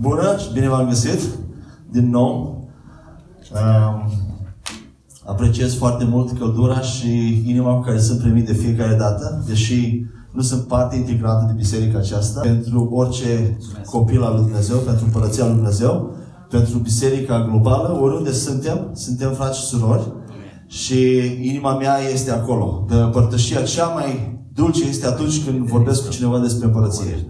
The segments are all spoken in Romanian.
Bună și bine v-am găsit din nou. Um, apreciez foarte mult căldura și inima cu care sunt primit de fiecare dată, deși nu sunt parte integrantă de biserica aceasta, pentru orice copil al lui Dumnezeu, pentru împărăția lui Dumnezeu, pentru biserica globală, oriunde suntem, suntem frați și surori și inima mea este acolo. Părtășia cea mai dulce este atunci când vorbesc cu cineva despre împărăție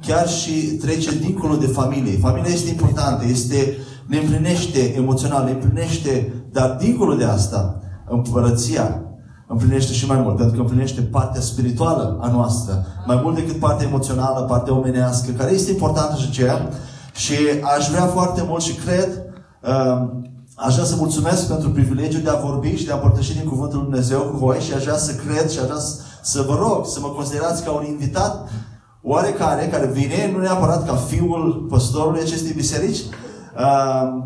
chiar și trece dincolo de familie. Familia este importantă, este, ne împlinește emoțional, ne împlinește, dar dincolo de asta, împărăția împlinește și mai mult, pentru că împlinește partea spirituală a noastră, mai mult decât partea emoțională, partea omenească, care este importantă și aceea. Și aș vrea foarte mult și cred, uh, aș vrea să mulțumesc pentru privilegiul de a vorbi și de a împărtăși din Cuvântul Lui Dumnezeu cu voi și aș vrea să cred și aș vrea să vă rog să mă considerați ca un invitat oarecare care vine, nu neapărat ca fiul păstorului acestei biserici, uh,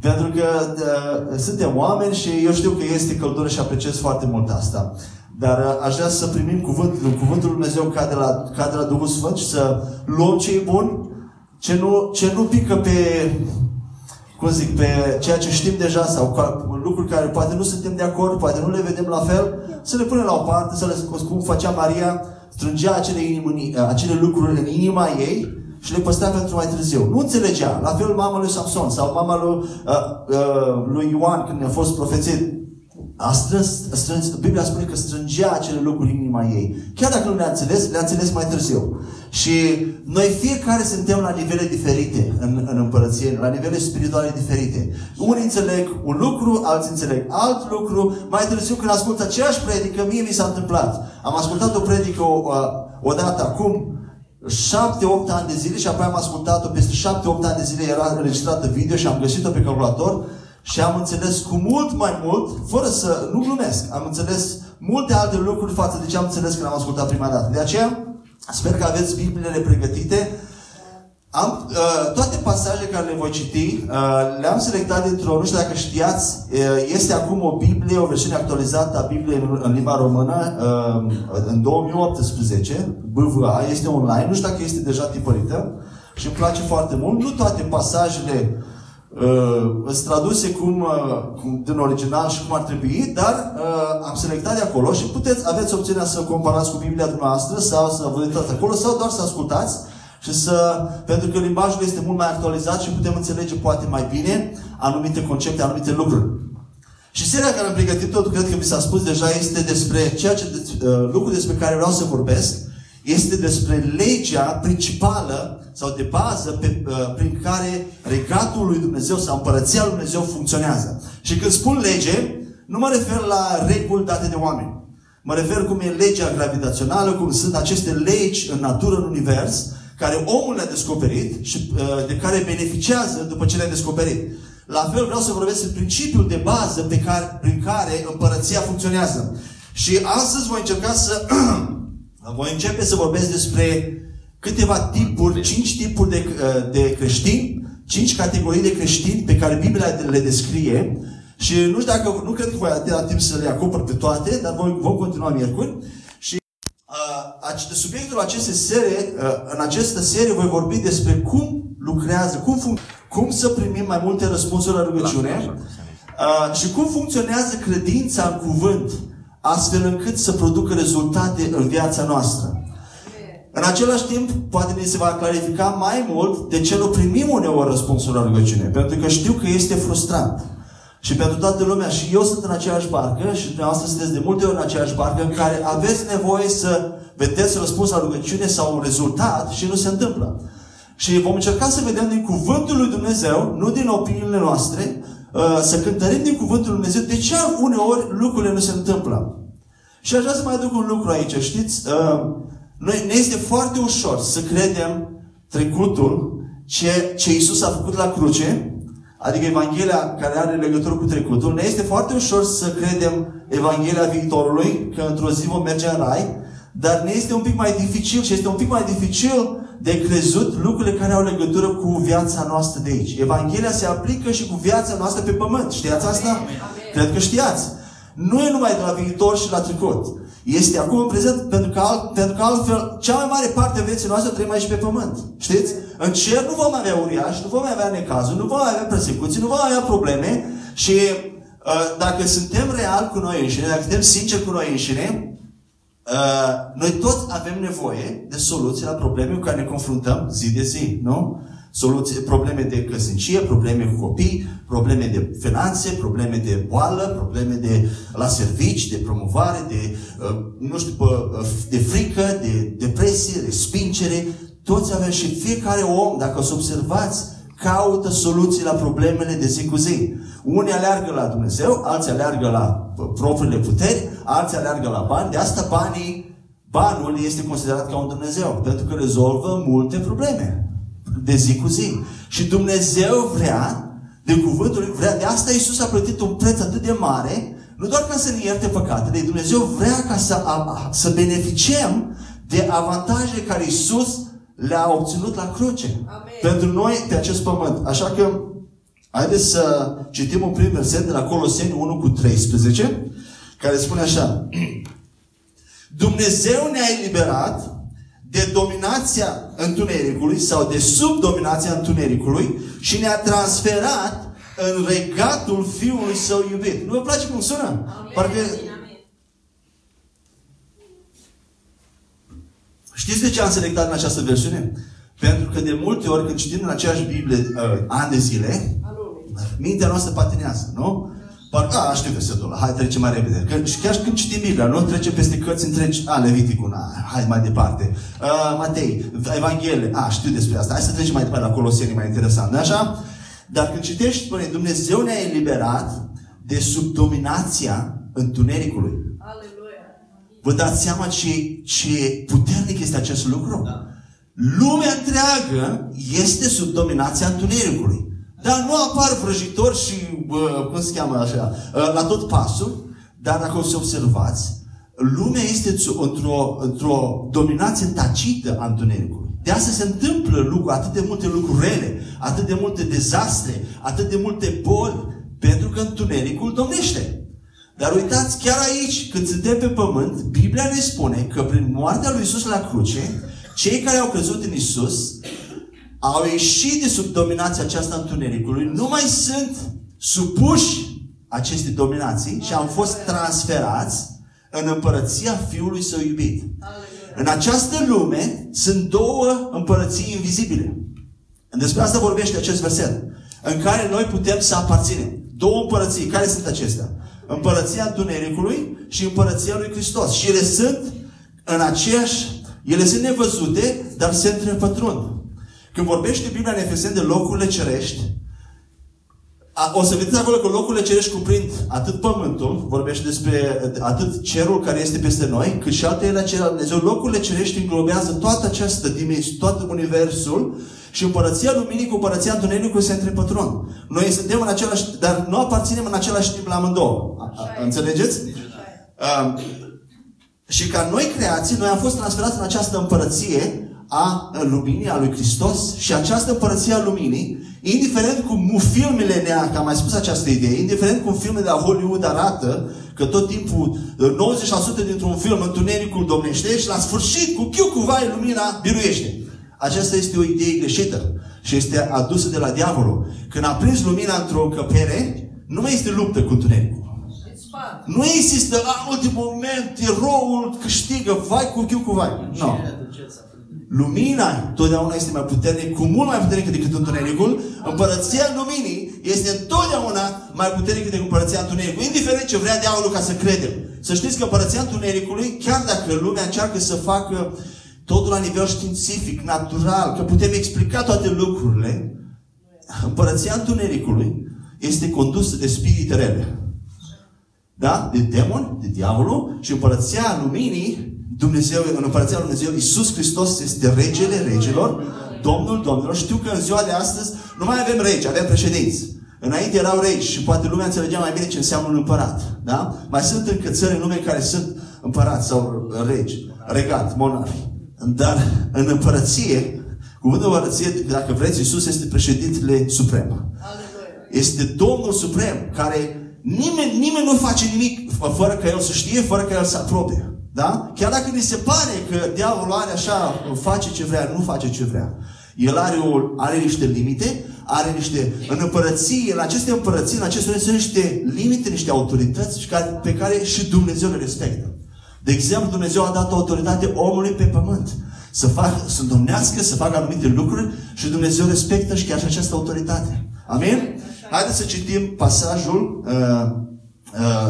pentru că uh, suntem oameni și eu știu că este căldură și apreciez foarte mult asta. Dar uh, aș vrea să primim cuvântul, cuvântul Lui Dumnezeu ca de, la, ca de la Duhul Sfânt și să luăm ce e bun, ce nu, ce nu pică pe, cum zic, pe ceea ce știm deja sau ca, lucruri care poate nu suntem de acord, poate nu le vedem la fel, să le punem la o parte, să le, cum făcea Maria, strângea acele, inimi, acele lucruri în inima ei și le păstra pentru mai târziu. Nu înțelegea. La fel mama lui Samson sau mama lui, uh, uh, lui Ioan când a fost profețit. A strâns, a strâns, Biblia spune că strângea acele lucruri în inima ei. Chiar dacă nu le-a înțeles, le-a înțeles mai târziu. Și noi fiecare suntem la nivele diferite în, în împărăție, la nivele spirituale diferite. Unii înțeleg un lucru, alții înțeleg alt lucru. Mai târziu când ascult aceeași predică, mie mi s-a întâmplat. Am ascultat o predică o, o dată acum, șapte-opt ani de zile și apoi am ascultat-o peste șapte-opt ani de zile, era înregistrată video și am găsit-o pe calculator și am înțeles cu mult mai mult, fără să, nu glumesc, am înțeles multe alte lucruri față de ce am înțeles când am ascultat prima dată. De aceea, Sper că aveți Bibliile pregătite. Am, uh, toate pasajele care le voi citi, uh, le-am selectat dintr-o, nu știu dacă știați, uh, este acum o Biblie, o versiune actualizată a Bibliei în, în limba română, uh, în 2018, BVA, este online, nu știu dacă este deja tipărită și îmi place foarte mult. Nu toate pasajele uh, sunt traduse cum, uh, cum din original și cum ar trebui, dar uh, am selectat de acolo și puteți, aveți opțiunea să comparați cu Biblia dumneavoastră sau să vă uitați acolo sau doar să ascultați și să, pentru că limbajul este mult mai actualizat și putem înțelege poate mai bine anumite concepte, anumite lucruri. Și seria care am pregătit-o, cred că mi s-a spus deja, este despre ceea ce, uh, lucruri despre care vreau să vorbesc, este despre legea principală sau de bază pe, uh, prin care regatul lui Dumnezeu sau împărăția lui Dumnezeu funcționează. Și când spun lege, nu mă refer la reguli date de oameni. Mă refer cum e legea gravitațională, cum sunt aceste legi în natură, în univers, care omul le-a descoperit și uh, de care beneficiază după ce le-a descoperit. La fel vreau să vorbesc despre principiul de bază pe care, prin care împărăția funcționează. Și astăzi voi încerca să voi începe să vorbesc despre câteva tipuri, cinci tipuri de, uh, de creștini, cinci categorii de creștini pe care Biblia le descrie și nu știu dacă, nu cred că voi avea timp să le acopăr pe toate, dar voi, vom continua miercuri. Și uh, subiectul acestei serie, uh, în această serie voi vorbi despre cum lucrează, cum, fun- cum să primim mai multe răspunsuri la rugăciune uh, și cum funcționează credința în cuvânt astfel încât să producă rezultate în viața noastră. În același timp, poate ne se va clarifica mai mult de ce nu primim uneori răspunsul la rugăciune. Pentru că știu că este frustrant. Și pentru toată lumea, și eu sunt în aceeași barcă și dumneavoastră sunteți de multe ori în aceeași barcă în care aveți nevoie să vedeți răspuns la rugăciune sau un rezultat și nu se întâmplă. Și vom încerca să vedem din cuvântul lui Dumnezeu, nu din opiniile noastre, uh, să cântărim din cuvântul lui Dumnezeu de ce uneori lucrurile nu se întâmplă. Și aș vrea să mai aduc un lucru aici. Știți, uh, noi, ne este foarte ușor să credem trecutul, ce, ce Isus a făcut la cruce, adică Evanghelia care are legătură cu trecutul, ne este foarte ușor să credem Evanghelia viitorului, că într-o zi vom merge în rai, dar ne este un pic mai dificil și este un pic mai dificil de crezut lucrurile care au legătură cu viața noastră de aici. Evanghelia se aplică și cu viața noastră pe pământ. Știați asta? Amin. Cred că știați. Nu e numai de la viitor și la trecut. este acum în prezent, pentru că, alt, pentru că altfel, cea mai mare parte a vieții noastre trăim aici pe pământ. Știți? În cer nu vom avea uriași, nu vom avea necazuri, nu vom avea persecuții, nu vom avea probleme și uh, dacă suntem real cu noi înșine, dacă suntem sinceri cu noi înșine, uh, noi toți avem nevoie de soluții la probleme cu care ne confruntăm zi de zi, nu? soluții, probleme de căsnicie, probleme cu copii, probleme de finanțe, probleme de boală, probleme de la servici, de promovare, de, uh, nu știu, uh, de frică, de depresie, respingere. Toți avem și fiecare om, dacă o să observați, caută soluții la problemele de zi cu zi. Unii aleargă la Dumnezeu, alții aleargă la uh, propriile puteri, alții aleargă la bani. De asta banii, banul este considerat ca un Dumnezeu, pentru că rezolvă multe probleme de zi cu zi. Și Dumnezeu vrea, de cuvântul lui, vrea, de asta Iisus a plătit un preț atât de mare, nu doar ca să ne ierte păcatele, Dumnezeu vrea ca să, a, să beneficiem de avantajele care Iisus le-a obținut la cruce. Amen. Pentru noi, pe acest pământ. Așa că, haideți să citim un prim verset de la Coloseni 1 cu 13, care spune așa. Dumnezeu ne-a eliberat de dominația întunericului sau de sub dominația întunericului și ne-a transferat în regatul Fiului Său iubit. Nu vă place cum sună? Amen. Parcă... Știți de ce am selectat în această versiune? Pentru că de multe ori când citim în aceeași Biblie uh, ani de zile, mintea noastră patinează, nu? Parcă, a, știu versetul ăla, hai trecem mai repede. Că, și chiar când citim Biblia, nu trece peste cărți întregi, a, Leviticul, na, hai mai departe. Uh, Matei, Evanghelie, a, știu despre asta, hai să trecem mai departe la Coloseni, mai interesant, nu așa? Dar când citești, spune, Dumnezeu ne-a eliberat de sub dominația întunericului. Aleluia. Vă dați seama ce, ce puternic este acest lucru? Da. Lumea întreagă este sub dominația întunericului. Dar nu apar vrăjitori și, bă, cum se cheamă așa, ă, la tot pasul. Dar dacă o să observați, lumea este într-o, într-o dominație tacită a întunericului. De asta se întâmplă lucruri, atât de multe lucruri rele, atât de multe dezastre, atât de multe boli, pentru că întunericul domnește. Dar uitați, chiar aici, când suntem pe pământ, Biblia ne spune că prin moartea lui Isus la cruce, cei care au crezut în Isus au ieșit de sub dominația aceasta întunericului, nu mai sunt supuși aceste dominații și am fost transferați în împărăția Fiului Său iubit. În această lume sunt două împărății invizibile. Despre asta vorbește acest verset. În care noi putem să aparținem. Două împărății. Care sunt acestea? Împărăția Întunericului și împărăția lui Hristos. Și ele sunt în aceeași... Ele sunt nevăzute, dar se întrepătrund. Când vorbește Biblia în Efeseni de locurile cerești, a, o să vedeți acolo că locurile cerești cuprind atât pământul, vorbește despre atât cerul care este peste noi, cât și alte la cer al Dumnezeu. Locurile cerești înglobează toată această dimensiune, tot universul și împărăția luminii cu împărăția întunericului se întrepătrund. Noi suntem în același, dar nu aparținem în același timp la amândouă. Înțelegeți? Um, și ca noi creații, noi am fost transferați în această împărăție a luminii, a lui Hristos și această împărăție a luminii, indiferent cum filmele ne că am mai spus această idee, indiferent cum filmele de la Hollywood arată că tot timpul 90% dintr-un film întunericul domnește și la sfârșit, cu chiu cu vai, lumina biruiește. Aceasta este o idee greșită și este adusă de la diavolul. Când a prins lumina într-o încăpere, nu mai este luptă cu întunericul. Nu există, în ultimul moment, eroul câștigă, vai cu chiu cu vai. Nu. No. Lumina totdeauna este mai puternică, cu mult mai puternică decât întunericul. Împărăția luminii este întotdeauna mai puternică decât împărăția întunericului. Indiferent ce vrea diavolul ca să credem. Să știți că împărăția întunericului, chiar dacă lumea încearcă să facă totul la nivel științific, natural, că putem explica toate lucrurile, împărăția întunericului este condusă de spirite rele. Da? De demoni, de diavolul și împărăția luminii Dumnezeu, în Împărăția Lui Dumnezeu, Iisus Hristos este regele regilor, Domnul Domnilor. Știu că în ziua de astăzi nu mai avem regi, avem președinți. Înainte erau regi și poate lumea înțelegea mai bine ce înseamnă un împărat. Da? Mai sunt încă țări în lume care sunt împărați sau regi, regat, monarhi. Dar în împărăție, cuvântul împărăție, dacă vreți, Iisus este președintele suprem. Este Domnul suprem care nimeni, nimeni nu face nimic fără ca El să știe, fără ca El să aprobe. Da? Chiar dacă ni se pare că diavolul are așa, face ce vrea, nu face ce vrea. El are, o, are niște limite, are niște, în împărăție, în aceste împărății, în aceste sunt niște limite, niște autorități pe care și Dumnezeu le respectă. De exemplu, Dumnezeu a dat o autoritate omului pe pământ. Să, fac, să domnească, să facă anumite lucruri și Dumnezeu respectă și chiar și această autoritate. Amin? Haideți să citim pasajul. Uh, uh,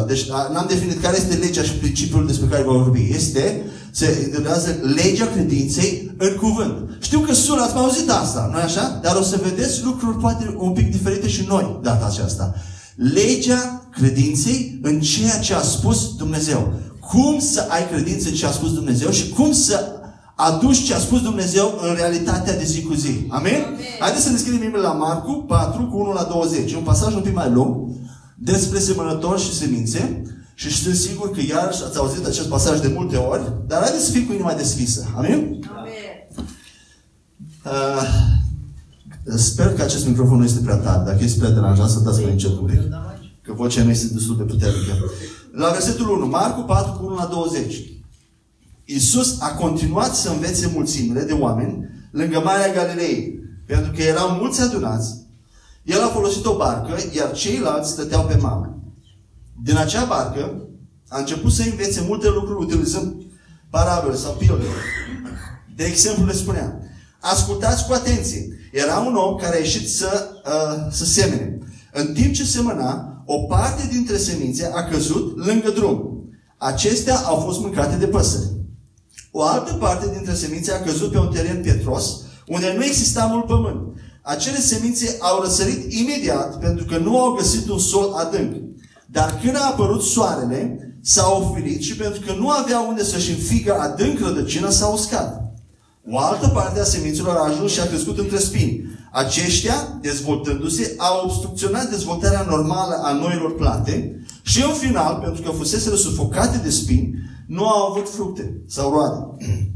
deci n-am definit care este legea și principiul despre care vom vorbi. Este, se intitulează legea credinței în cuvânt. Știu că sună, ați mai auzit asta, nu așa? Dar o să vedeți lucruri poate un pic diferite și noi data aceasta. Legea credinței în ceea ce a spus Dumnezeu. Cum să ai credință în ce a spus Dumnezeu și cum să aduci ce a spus Dumnezeu în realitatea de zi cu zi. Amin? Amin. Haideți să deschidem Biblia la Marcu 4 cu 1 la 20. Un pasaj un pic mai lung despre semănători și semințe. Și sunt sigur că iarăși ați auzit acest pasaj de multe ori, dar haideți să fim cu inima deschisă. Amin? Amin. Uh, sper că acest microfon nu este prea tare. Dacă este prea deranjat, să dați mai încet un pic. Că vocea mea este destul de puternică. La versetul 1, Marcu 4 cu 1 la 20. Iisus a continuat să învețe mulțimile de oameni lângă Marea Galilei, pentru că erau mulți adunați. El a folosit o barcă, iar ceilalți stăteau pe mare. Din acea barcă a început să învețe multe lucruri utilizând parabole sau pilde. De exemplu, le spunea, ascultați cu atenție. Era un om care a ieșit să, uh, să semene. În timp ce semăna, o parte dintre semințe a căzut lângă drum. Acestea au fost mâncate de păsări. O altă parte dintre semințe a căzut pe un teren pietros, unde nu exista mult pământ. Acele semințe au răsărit imediat pentru că nu au găsit un sol adânc. Dar când a apărut soarele, s-au oferit și pentru că nu aveau unde să-și înfigă adânc rădăcina, s-au uscat. O altă parte a semințelor a ajuns și a crescut între spini. Aceștia, dezvoltându-se, au obstrucționat dezvoltarea normală a noilor plante și în final, pentru că fusese sufocate de spini, nu au avut fructe sau roade.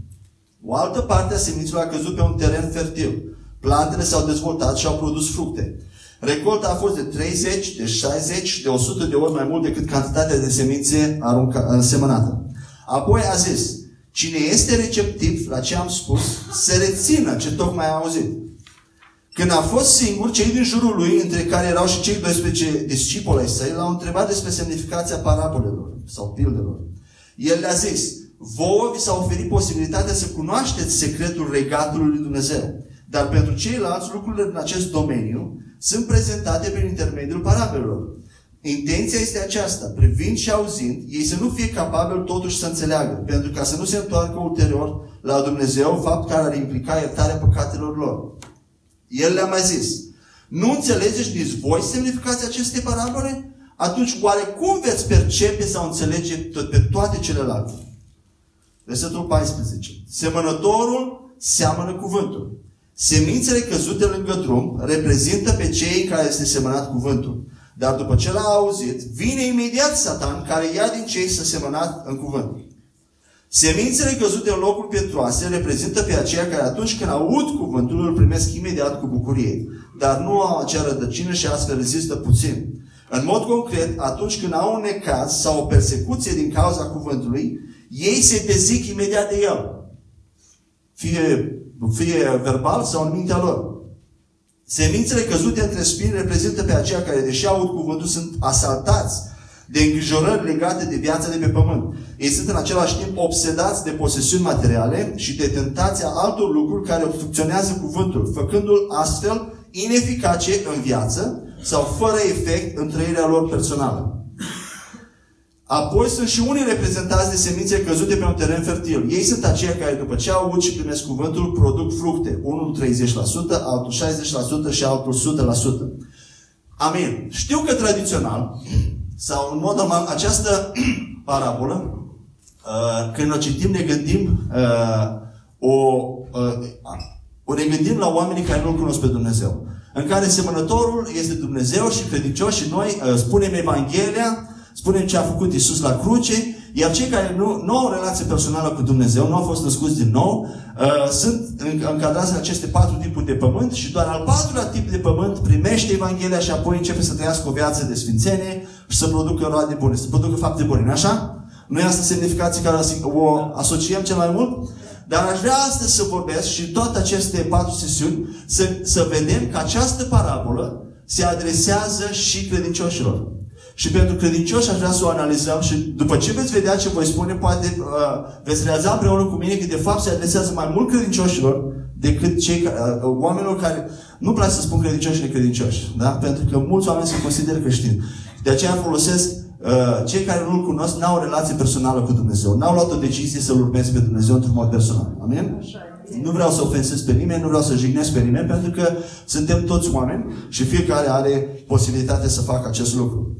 O altă parte a semințelor a căzut pe un teren fertil. Plantele s-au dezvoltat și au produs fructe. Recolta a fost de 30, de 60, de 100 de ori mai mult decât cantitatea de semințe arunca, însemănată. Apoi a zis, cine este receptiv la ce am spus, să rețină ce tocmai a auzit. Când a fost singur, cei din jurul lui, între care erau și cei 12 discipoli ai săi, l-au întrebat despre semnificația parabolelor sau pildelor. El le-a zis, vouă vi s-a oferit posibilitatea să cunoașteți secretul regatului lui Dumnezeu. Dar pentru ceilalți, lucrurile din acest domeniu sunt prezentate prin intermediul parabelelor. Intenția este aceasta, privind și auzind, ei să nu fie capabili totuși să înțeleagă, pentru ca să nu se întoarcă ulterior la Dumnezeu, fapt care ar implica iertarea păcatelor lor. El le-a mai zis, nu înțelegeți nici voi semnificația acestei parabole? Atunci oare cum veți percepe sau înțelege pe toate celelalte? Versetul 14. Semănătorul seamănă cuvântul. Semințele căzute lângă drum reprezintă pe cei care este semănat cuvântul. Dar după ce l-a auzit, vine imediat Satan care ia din cei să semănat în cuvânt. Semințele căzute în locuri pietroase reprezintă pe aceia care atunci când aud cuvântul îl primesc imediat cu bucurie, dar nu au acea rădăcină și astfel rezistă puțin. În mod concret, atunci când au un necaz sau o persecuție din cauza cuvântului, ei se dezic imediat de el. Fie fie verbal sau în mintea lor. Semințele căzute între spini reprezintă pe aceia care, deși aud cuvântul, sunt asaltați de îngrijorări legate de viața de pe pământ. Ei sunt în același timp obsedați de posesiuni materiale și de tentația altor lucruri care obstrucționează cuvântul, făcându-l astfel ineficace în viață sau fără efect în trăirea lor personală. Apoi sunt și unii reprezentați de semințe căzute pe un teren fertil. Ei sunt aceia care după ce au aud și primesc cuvântul, produc fructe. Unul 30%, altul 60% și altul 100%. Amin. Știu că tradițional, sau în mod normal, această parabolă, uh, când o citim, ne gândim uh, o, uh, o ne gândim la oamenii care nu-L cunosc pe Dumnezeu. În care semănătorul este Dumnezeu și credincios și noi uh, spunem Evanghelia Spunem ce a făcut Isus la cruce, iar cei care nu, nu au o relație personală cu Dumnezeu, nu au fost născuți din nou, uh, sunt încadrați în aceste patru tipuri de pământ și doar al patrulea tip de pământ primește Evanghelia și apoi începe să trăiască o viață de sfințenie și să producă roade bune, să producă fapte bune, așa? Nu e asta semnificație care o asociem cel mai mult? Dar aș vrea astăzi să vorbesc și toate aceste patru sesiuni să, să vedem că această parabolă se adresează și credincioșilor. Și pentru credincioși aș vrea să o analizăm și după ce veți vedea ce voi spune, poate uh, veți realiza împreună cu mine că de fapt se adresează mai mult credincioșilor decât cei, uh, oamenilor care nu place să spun credincioși și necredincioși. Da? Pentru că mulți oameni se consideră creștini. De aceea folosesc uh, cei care nu-L cunosc, n-au o relație personală cu Dumnezeu. N-au luat o decizie să-L urmeze pe Dumnezeu într-un mod personal. Amin? Nu vreau să ofensez pe nimeni, nu vreau să jignesc pe nimeni, pentru că suntem toți oameni și fiecare are posibilitatea să facă acest lucru.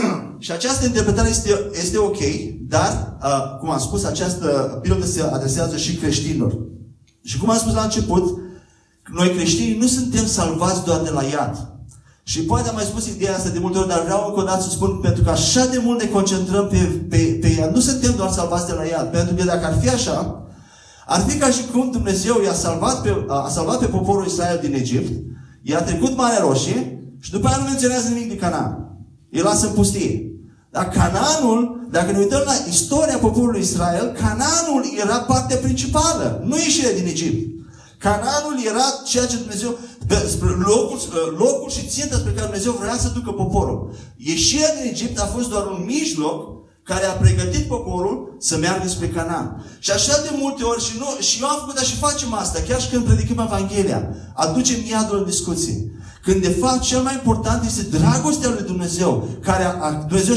și această interpretare este, este ok, dar, uh, cum am spus, această pilot se adresează și creștinilor. Și cum am spus la început, noi creștinii nu suntem salvați doar de la iad. Și poate am mai spus ideea asta de multe ori, dar vreau încă o dată să spun, pentru că așa de mult ne concentrăm pe, pe, pe iad. Nu suntem doar salvați de la iad. Pentru că dacă ar fi așa, ar fi ca și cum Dumnezeu i-a salvat pe, a salvat pe poporul Israel din Egipt, i-a trecut Marea Roșie și după aia nu menționează nimic de Canaan. Îi lasă în pustie. Dar Canaanul, dacă ne uităm la istoria poporului Israel, Canaanul era partea principală, nu ieșirea din Egipt. Canaanul era ceea ce Dumnezeu, locul, locul și ținta spre care Dumnezeu vrea să ducă poporul. Ieșirea din Egipt a fost doar un mijloc care a pregătit poporul să meargă spre Canaan. Și așa de multe ori, și, nu, și eu am făcut, dar și facem asta, chiar și când predicăm Evanghelia, aducem iadul în discuție. Când de fapt cel mai important este dragostea lui Dumnezeu, care a, a, Dumnezeu,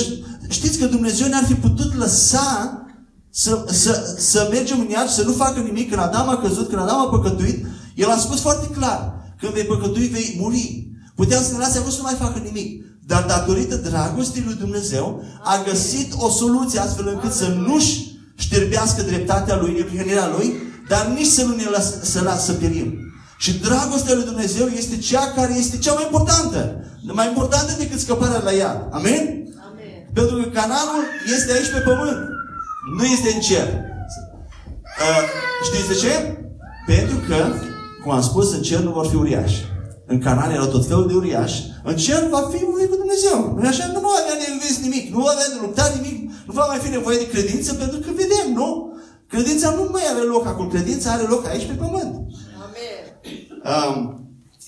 știți că Dumnezeu ne-ar fi putut lăsa să, să, să mergem în iad și să nu facă nimic. Când Adam a căzut, când Adam a păcătuit, El a spus foarte clar, când vei păcătui, vei muri. Puteam să ne lase acolo să nu mai facă nimic. Dar datorită dragostei lui Dumnezeu, a găsit o soluție astfel încât să nu-și șterbească dreptatea lui, neprihănirea lui, dar nici să nu ne lasă să, lasă să pierim. Și dragostea lui Dumnezeu este cea care este cea mai importantă. Mai importantă decât scăparea la ea. Amin? Amin. Pentru că canalul este aici pe pământ. Nu este în cer. Uh, știți de ce? Pentru că, cum am spus, în cer nu vor fi uriași. În Canaan erau tot felul de uriași. În cer va fi unul cu Dumnezeu. Nu așa? Nu va avea de învins nimic. Nu va avea de luptat nimic. Nu va mai fi nevoie de credință pentru că vedem, nu? Credința nu mai are loc acolo. Credința are loc aici pe pământ. Amen. Um,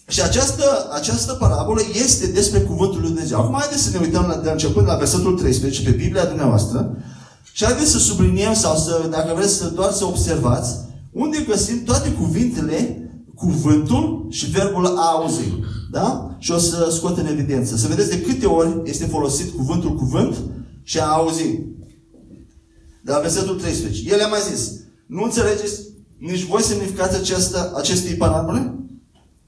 și această, această parabolă este despre Cuvântul Lui Dumnezeu. Acum haideți să ne uităm la, de început la versetul 13 pe Biblia dumneavoastră și haideți să subliniem sau să, dacă vreți să doar să observați, unde găsim toate cuvintele, cuvântul și verbul a auzi. Da? Și o să scot în evidență. Să vedeți de câte ori este folosit cuvântul cuvânt și a auzi. De la versetul 13. El a mai zis, nu înțelegeți nici voi semnificați această, acestei parabole?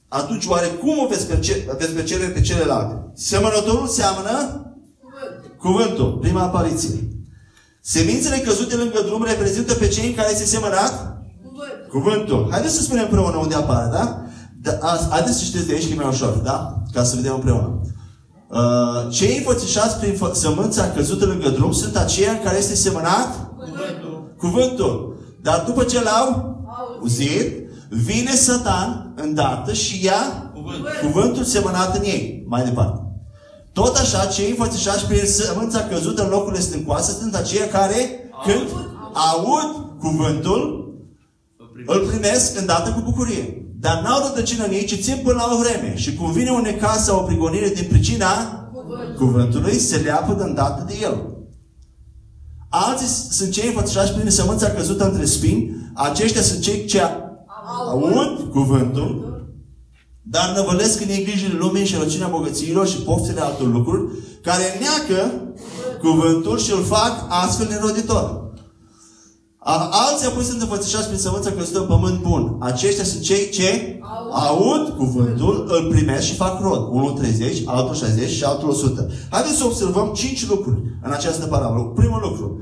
Atunci oare cum o veți percepe, veți percepe pe celelalte? Semănătorul seamănă Cuvânt. cuvântul. Prima apariție. Semințele căzute lângă drum reprezintă pe cei în care este semănat Cuvânt. cuvântul. Haideți să spunem împreună unde apare, da? da haideți să știți de aici că e mai ușor, da? Ca să vedem împreună. Uh, cei înfățișați prin sămânța căzută lângă drum sunt aceia în care este semănat cuvântul. cuvântul. Dar după ce l-au auzit, vine Satan îndată și ia cuvântul, cuvântul semănat în ei. Mai departe. Tot așa, cei înfățișați prin sămânța căzută în locurile stâncoase sunt aceia care, când aud cuvântul, îl primesc îndată cu bucurie. Dar n-au rădăcină în ei, ci țin până la o vreme. Și cum vine o necaz sau o prigonire din pricina Cuvânt. cuvântului, se leapă de îndată de el. Alții sunt cei înfățișați prin sămânța căzută între spini. Aceștia sunt cei ce aud cuvântul, dar năvălesc în ei grijile lumii și răcinea bogățiilor și poftele altor lucruri, care neacă cuvântul și îl fac astfel neroditor. Alții apoi sunt înfățișați prin sămânța căzută în pământ bun. Aceștia sunt cei ce aud cuvântul, îl primesc și fac rod. Unul 30, altul 60 și altul 100. Haideți să observăm cinci lucruri în această parabolă. Primul lucru.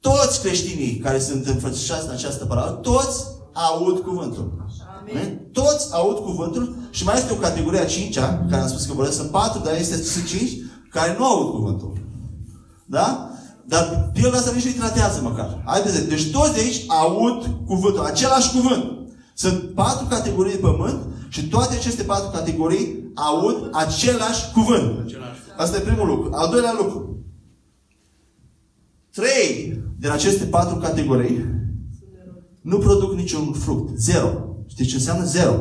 Toți creștinii care sunt înfățișați în această parabolă, toți aud cuvântul. Amen. Toți aud cuvântul și mai este o categorie a cincea, care am spus că vorbesc, sunt patru, dar este sunt cinci, care nu aud cuvântul. Da? Dar pilda asta nici nu-i tratează măcar. Haideți, deci toți de aici aud cuvântul, același cuvânt. Sunt patru categorii de pământ și toate aceste patru categorii aud același cuvânt. Același. Asta e primul lucru. Al doilea lucru. Trei din aceste patru categorii nu produc niciun fruct. Zero. Știți ce înseamnă zero?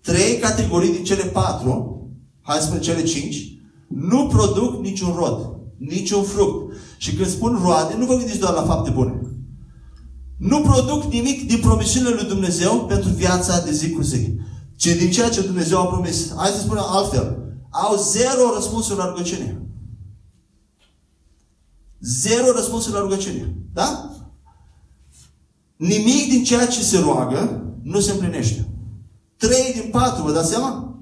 Trei categorii din cele patru, hai să spunem cele cinci, nu produc niciun rod, niciun fruct. Și când spun roade, nu vă gândiți doar la fapte bune. Nu produc nimic din promisiunile lui Dumnezeu pentru viața de zi cu zi. Ci din ceea ce Dumnezeu a promis. Hai să spunem altfel. Au zero răspunsuri la rugăciune. Zero răspunsuri la rugăciune. Da? Nimic din ceea ce se roagă nu se împlinește. Trei din patru, vă dați seama?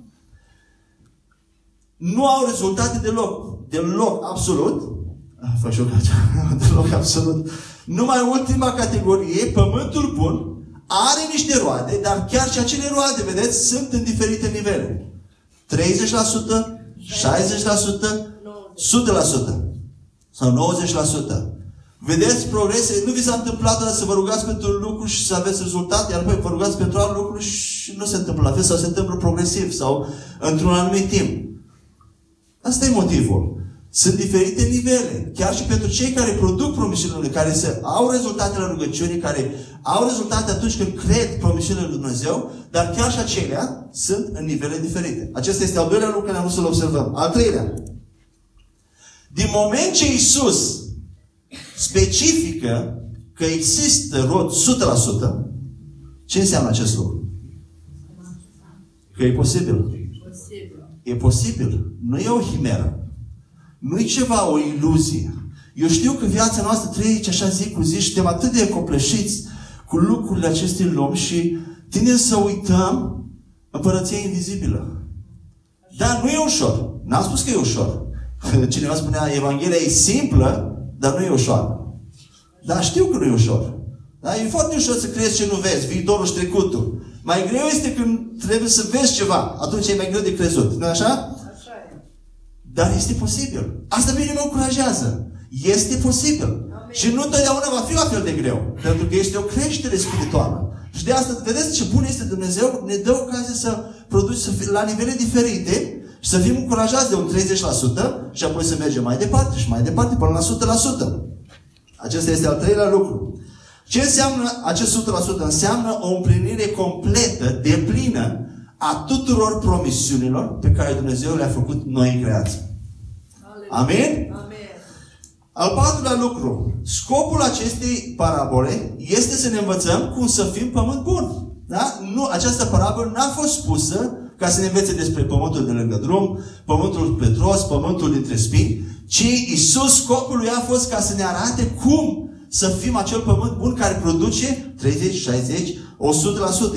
Nu au rezultate deloc. Deloc, absolut. Ah, fă și Deloc, absolut. Numai ultima categorie, pământul bun, are niște roade, dar chiar și acele roade, vedeți, sunt în diferite nivele. 30%, 60%, 100% sau 90%. Vedeți progrese? Nu vi s-a întâmplat doar să vă rugați pentru un lucru și să aveți rezultat, iar apoi vă rugați pentru alt lucru și nu se întâmplă la fel sau se întâmplă progresiv sau într-un anumit timp. Asta e motivul. Sunt diferite nivele. Chiar și pentru cei care produc promisiunile, care se, au rezultate la rugăciune, care au rezultate atunci când cred promisiunile lui Dumnezeu, dar chiar și acelea sunt în nivele diferite. Acesta este al doilea lucru care am vrut să-l observăm. Al treilea. Din moment ce Isus specifică că există rod 100%, ce înseamnă acest lucru? Că e posibil. E posibil. Nu e o himeră. Nu e ceva, o iluzie. Eu știu că viața noastră trece așa zi cu zi și suntem atât de compleșiți cu lucrurile acestei lumi și tindem să uităm împărăția invizibilă. Dar nu e ușor. N-am spus că e ușor. Cineva spunea, Evanghelia e simplă, dar nu e ușor. Dar știu că nu e ușor. Da? E foarte ușor să crezi ce nu vezi, viitorul și trecutul. Mai greu este când trebuie să vezi ceva. Atunci e mai greu de crezut. nu așa? Așa e. Dar este posibil. Asta bine mă încurajează. Este posibil. Amin. Și nu totdeauna va fi la fel de greu. Pentru că este o creștere spirituală. Și de asta, vedeți ce bun este Dumnezeu? Ne dă ocazia să produci să fie, la nivele diferite și să fim încurajați de un 30% și apoi să mergem mai departe și mai departe până la 100%. Acesta este al treilea lucru. Ce înseamnă acest 100%? Înseamnă o împlinire completă, deplină, a tuturor promisiunilor pe care Dumnezeu le-a făcut noi în creație. Amin? Amin? Al patrulea lucru. Scopul acestei parabole este să ne învățăm cum să fim pământ bun. Da? Nu, această parabolă n-a fost spusă ca să ne învețe despre pământul de lângă drum, pământul petros, pământul dintre spini, ci Isus, scopul lui a fost ca să ne arate cum să fim acel pământ bun care produce 30, 60, 100%.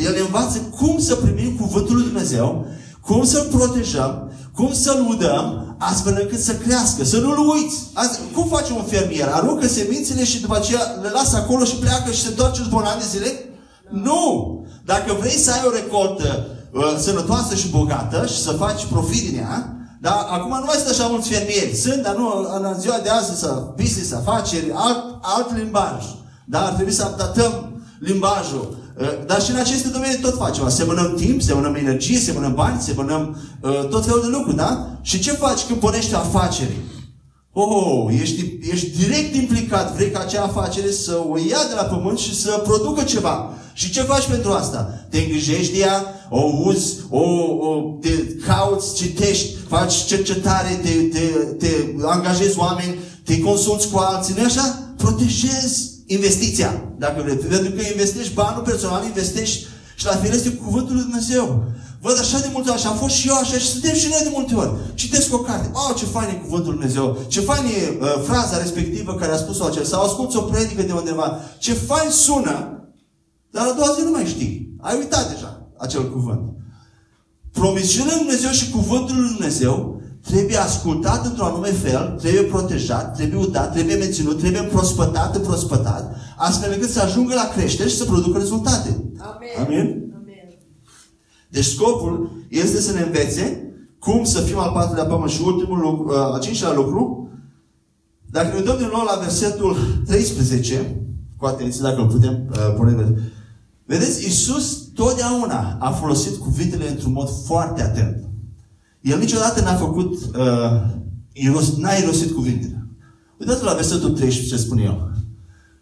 El ne învață cum să primim cuvântul lui Dumnezeu, cum să-l protejăm, cum să-l udăm, astfel încât să crească, să nu-l uiți. Azi, cum face un fermier? Aruncă semințele și după aceea le lasă acolo și pleacă și se întoarce după un an de zile? Nu! Dacă vrei să ai o recoltă uh, sănătoasă și bogată și să faci profit din ea, dar acum nu mai sunt așa mulți fermieri. Sunt, dar nu în ziua de azi să business, afaceri, alt, alt limbaj. Dar ar trebui să adaptăm limbajul. Uh, dar și în aceste domenii tot facem. Semănăm timp, semănăm energie, semănăm bani, semănăm uh, tot felul de lucruri, da? Și ce faci când pornești afaceri? Oh, ești, ești direct implicat, vrei ca acea afacere să o ia de la pământ și să producă ceva. Și ce faci pentru asta? Te îngrijești de ea, o uzi, o, o, te cauți, citești, faci cercetare, te, te, te angajezi oameni, te consulți cu alții, nu așa? Protejezi investiția, dacă vrei. Pentru că investești banul personal, investești și la fel este cu cuvântul lui Dumnezeu. Văd așa de multe ori și am fost și eu așa și suntem și noi de multe ori. Citesc o carte. Oh, ce fain e cuvântul lui Dumnezeu. Ce fain e uh, fraza respectivă care a spus-o acel. Sau asculți o predică de undeva. Ce fain sună. Dar a doua zi nu mai știi. Ai uitat deja acel cuvânt. Promisiunea lui Dumnezeu și cuvântul lui Dumnezeu trebuie ascultat într-un anume fel, trebuie protejat, trebuie udat, trebuie menținut, trebuie prospătat, prospătat, astfel încât să ajungă la creștere și să producă rezultate. Amen. Amen? Deci scopul este să ne învețe cum să fim al patrulea pământ și ultimul lucru, uh, al cincilea lucru. Dacă ne uităm din nou la versetul 13, cu atenție dacă îl putem uh, pune Vedeți, Iisus totdeauna a folosit cuvintele într-un mod foarte atent. El niciodată n-a făcut, uh, iros, n-a irosit cuvintele. Uitați la versetul 13 ce spune el.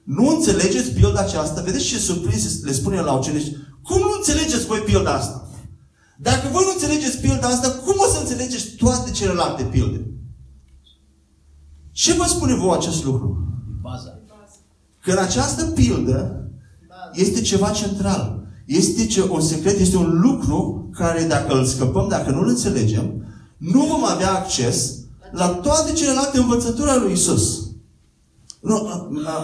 Nu înțelegeți pilda aceasta? Vedeți ce surprins le spune el la ucenici? Cum nu înțelegeți voi pilda asta? Dacă voi nu înțelegeți pilda asta, cum o să înțelegeți toate celelalte pilde? Ce vă spune voi acest lucru? Baza. Că în această pildă este ceva central. Este ce, un secret, este un lucru care dacă îl scăpăm, dacă nu îl înțelegem, nu vom avea acces la toate celelalte învățături ale lui Isus. Nu,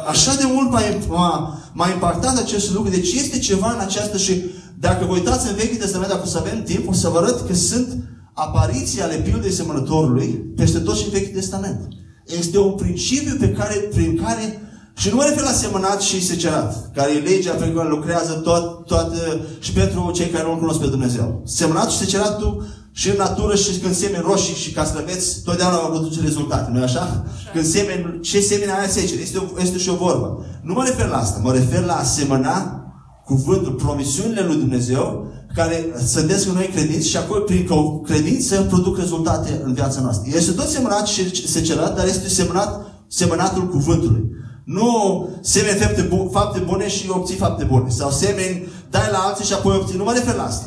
așa de mult m-a, m-a impactat acest lucru. Deci este ceva în această și dacă vă uitați în Vechiul Testament, dacă o să avem timp, o să vă arăt că sunt apariții ale pildei semănătorului peste tot și în Vechiul Testament. Este un principiu pe care, prin care și nu mă refer la semănat și secerat, care e legea pe care lucrează tot, toată, și pentru cei care nu-L cunosc pe Dumnezeu. Semănat și seceratul și în natură și când semeni roșii și castraveți, totdeauna au produce rezultate, nu-i așa? așa? Când semeni, ce semeni aia secere, este, o, este și o vorbă. Nu mă refer la asta, mă refer la a semăna cuvântul, promisiunile lui Dumnezeu, care să desc în noi credință și apoi prin credință produc rezultate în viața noastră. Este tot semănat și secerat, dar este semănat, semănatul cuvântului. Nu semeni fapte, bu- fapte bune și obții fapte bune. Sau semeni, dai la alții și apoi obții. Nu mă refer la asta.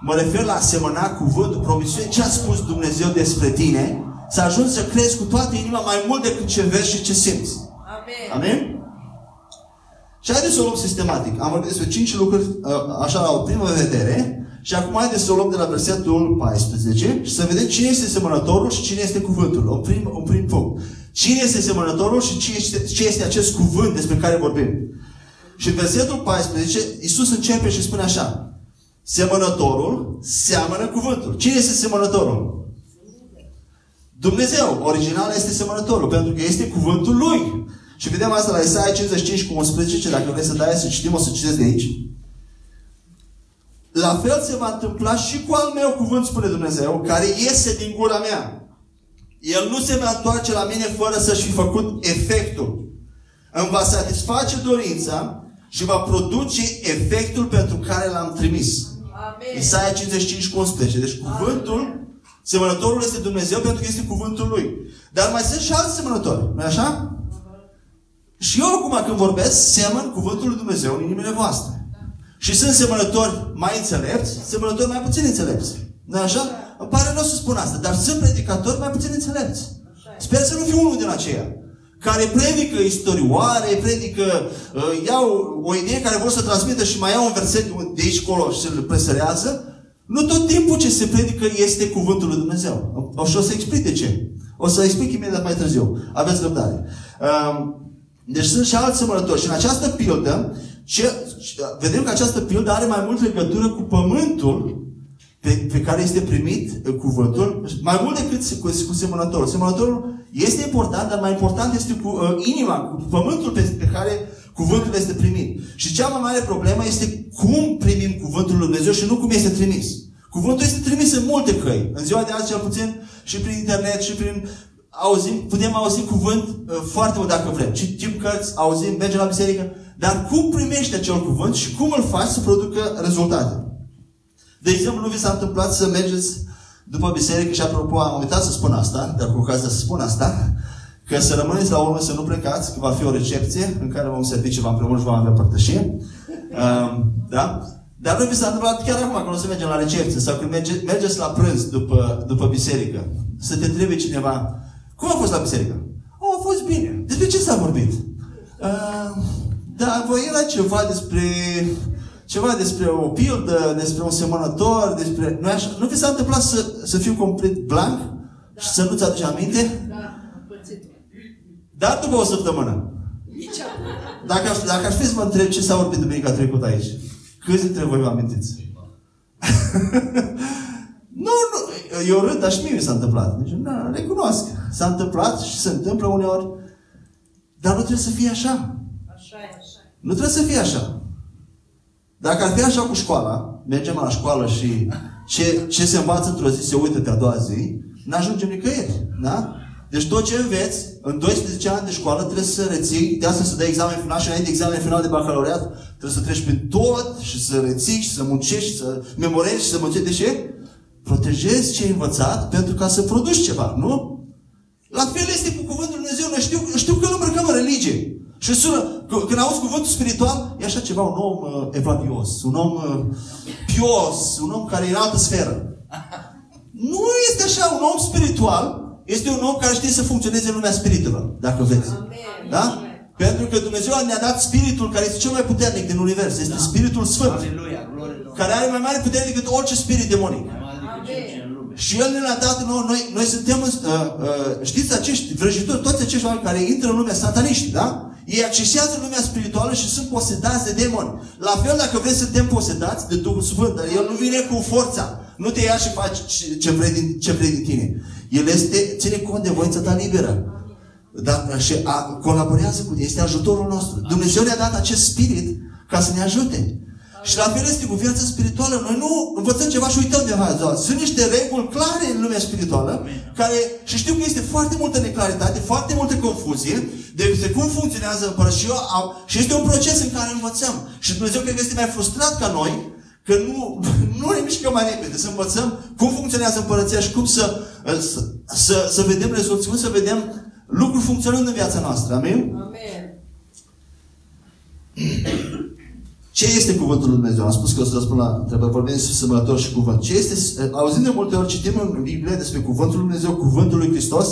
Mă refer la semăna cuvântul, promisiune, ce a spus Dumnezeu despre tine, să ajungi să crezi cu toată inima mai mult decât ce vezi și ce simți. Amen. Amen? Și haideți să o luăm sistematic. Am vorbit despre cinci lucruri, ă, așa la o primă vedere, și acum haideți să o luăm de la versetul 14 și să vedem cine este semănătorul și cine este cuvântul. Un prim, un prim punct. Cine este semănătorul și ce este, ce este acest cuvânt despre care vorbim. Și în versetul 14, Iisus începe și spune așa. Semănătorul seamănă cuvântul. Cine este semănătorul? Dumnezeu. Original este semănătorul, pentru că este cuvântul lui. Și vedem asta la Isaia 55 cu 11, dacă vreți să dai să citim, o să citesc de aici. La fel se va întâmpla și cu al meu cuvânt, spune Dumnezeu, care iese din gura mea. El nu se va întoarce la mine fără să-și fi făcut efectul. Îmi va satisface dorința și va produce efectul pentru care l-am trimis. Amen. Isaia 55 cu 11. Deci cuvântul, semănătorul este Dumnezeu pentru că este cuvântul lui. Dar mai sunt și alți semănători, nu așa? Și eu acum când vorbesc, semăn cuvântul lui Dumnezeu în inimile voastre. Și sunt semănători mai înțelepți, semănători mai puțin înțelepți. nu așa? Îmi pare rău să spun asta, dar sunt predicatori mai puțin înțelepți. Sper să nu fiu unul din aceia care predică istorioare, predică, uh, iau o idee care vor să transmită și mai iau un verset de aici colo și se presărează, nu tot timpul ce se predică este cuvântul lui Dumnezeu. O, și o să explic de ce. O să explic imediat mai târziu. Aveți răbdare. Um, deci sunt și alți semănători. Și în această pildă, ce, vedem că această pildă are mai mult legătură cu pământul pe, pe care este primit uh, cuvântul, mai mult decât cu, cu semănătorul. Semănătorul este important, dar mai important este cu uh, inima, cu pământul pe, pe care cuvântul este primit. Și cea mai mare problemă este cum primim cuvântul lui Dumnezeu și nu cum este trimis. Cuvântul este trimis în multe căi. În ziua de azi, cel puțin, și prin internet, și prin auzim, putem auzi cuvânt uh, foarte mult dacă vrem. Citim cărți, auzim, mergem la biserică. Dar cum primești acel cuvânt și cum îl faci să producă rezultate? De exemplu, nu vi s-a întâmplat să mergeți după biserică și apropo, am uitat să spun asta, dar cu ocazia să spun asta, că să rămâneți la urmă, să nu plecați, că va fi o recepție în care vom servi ceva împreună și vom avea părtășie. Um, da? Dar nu vi s-a întâmplat chiar acum, când o să mergem la recepție sau când merge, mergeți la prânz după, după biserică, să te întrebe cineva, cum a fost la biserică? Oh, a fost bine. Despre ce s-a vorbit? Uh, da, voi era ceva despre ceva despre o pildă, despre un semănător, despre... Nu, așa? nu vi s-a întâmplat să, să fiu complet blank da. și să nu-ți aduci aminte? Da, pățit. Dar după o săptămână. Dacă aș, dacă aș fi să vă întreb ce s-a vorbit duminica trecută aici, câți dintre voi vă amintiți? nu, nu, eu râd, dar și mie mi s-a întâmplat. Deci, nu, recunosc. S-a întâmplat și se întâmplă uneori. Dar nu trebuie să fie așa. Așa e, așa e. Nu trebuie să fie așa. Dacă ar fi așa cu școala, mergem la școală și ce, ce se învață într-o zi se uită pe a doua zi, n-ajungem nicăieri. Da? Deci tot ce înveți, în 12 ani de școală trebuie să reții, de asta să dai examen final și înainte de examen final de bacalaureat, trebuie să treci prin tot și să reții și să muncești și să memorezi și să muncești. De ce? Protejezi ce ai învățat pentru ca să produci ceva, nu? La fel este cu Cuvântul Lui Dumnezeu. Noi lume, știu, știu că îl îmbrăcăm în religie. Și sună, că- când auzi cuvântul spiritual, e așa ceva, un om uh, evlavios, un om uh, pios, un om care e în altă sferă. Nu este așa, un om spiritual este un om care știe să funcționeze în lumea spiritelor, dacă vreți. Amen. Da? Pentru că Dumnezeu ne-a dat spiritul care este cel mai puternic din univers. Este spiritul sfânt. Aleluia, glorie Domnului. Care are mai mare putere decât orice spirit demonic. Mai mare decât cel ce e în lume. Și El ne l-a dat nouă. Noi, noi suntem, uh, uh, știți, acești vrăjitori, toți acești oameni care intră în lumea sataniști, da? Ei accesează lumea spirituală și sunt posedați de demoni. La fel, dacă vreți să suntem posedați de Duhul Sfânt, dar El nu vine cu forța. Nu te ia și faci ce- ce vrei din, ce vrei din tine. El este, ține cont de voința ta liberă. Dar și a, colaborează cu tine, este ajutorul nostru. Dumnezeu ne-a dat acest spirit ca să ne ajute. Și la fel este cu viața spirituală. Noi nu învățăm ceva și uităm de asta. Sunt niște reguli clare în lumea spirituală care, și știu că este foarte multă neclaritate, foarte multă confuzie de cum funcționează împărăția și este un proces în care învățăm. Și Dumnezeu cred că este mai frustrat ca noi că nu, nu ne mișcăm mai repede, să învățăm cum funcționează împărăția și cum să, să, să, să vedem rezultatul, cum să vedem lucruri funcționând în viața noastră. Amin? Amen. Ce este cuvântul lui Dumnezeu? Am spus că o să răspund la întrebări. Vorbim despre semănător și cuvânt. Ce este, auzim de multe ori, citim în Biblie despre cuvântul lui Dumnezeu, cuvântul lui Hristos,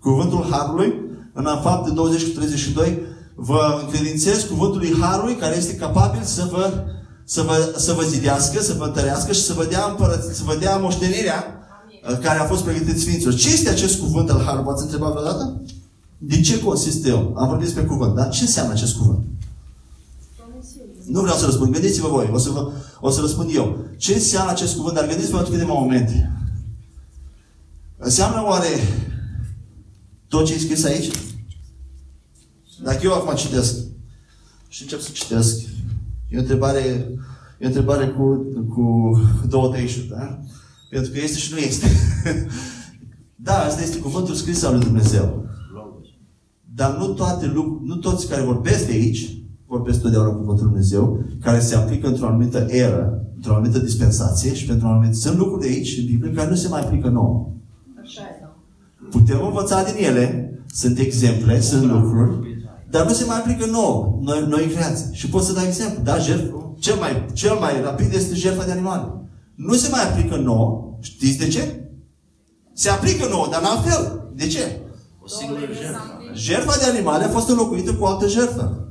cuvântul Harului. În fapte 20 cu 32 vă încredințez cuvântul lui Harului care este capabil să vă, să vă, să vă zidească, să vă întărească și să vă dea, împărăț, să vă dea moștenirea uh, care a fost pregătit Sfinților. Ce este acest cuvânt al Harului? V-ați întrebat vreodată? Din ce consistă el? Am vorbit despre cuvânt, dar ce înseamnă acest cuvânt? Nu vreau să răspund. Gândiți-vă voi. O să, vă, o să răspund eu. Ce înseamnă acest cuvânt? Dar gândiți-vă la câteva momente. Înseamnă oare tot ce e scris aici? Dacă eu acum citesc și încep să citesc, e o întrebare, e o întrebare cu, cu două tăișuri, da? Pentru că este și nu este. da, asta este cuvântul scris al lui Dumnezeu. Logos. Dar nu, toate lucruri, nu toți care vorbesc de aici vorbesc totdeauna cuvântul lui Dumnezeu, care se aplică într-o anumită eră, într-o anumită dispensație și pentru un anumit... Sunt lucruri de aici, în Biblie, care nu se mai aplică nouă. Așa e. Putem învăța din ele, sunt exemple, sunt lucruri, dar nu se mai aplică nouă, noi, noi creații. Și pot să dau exemplu, da, jertf, cel mai, cel mai rapid este jertfa de animale. Nu se mai aplică nouă, știți de ce? Se aplică nouă, dar în alt fel. De ce? O singură jertfă. Jertfa de animale a fost înlocuită cu o altă jertfă.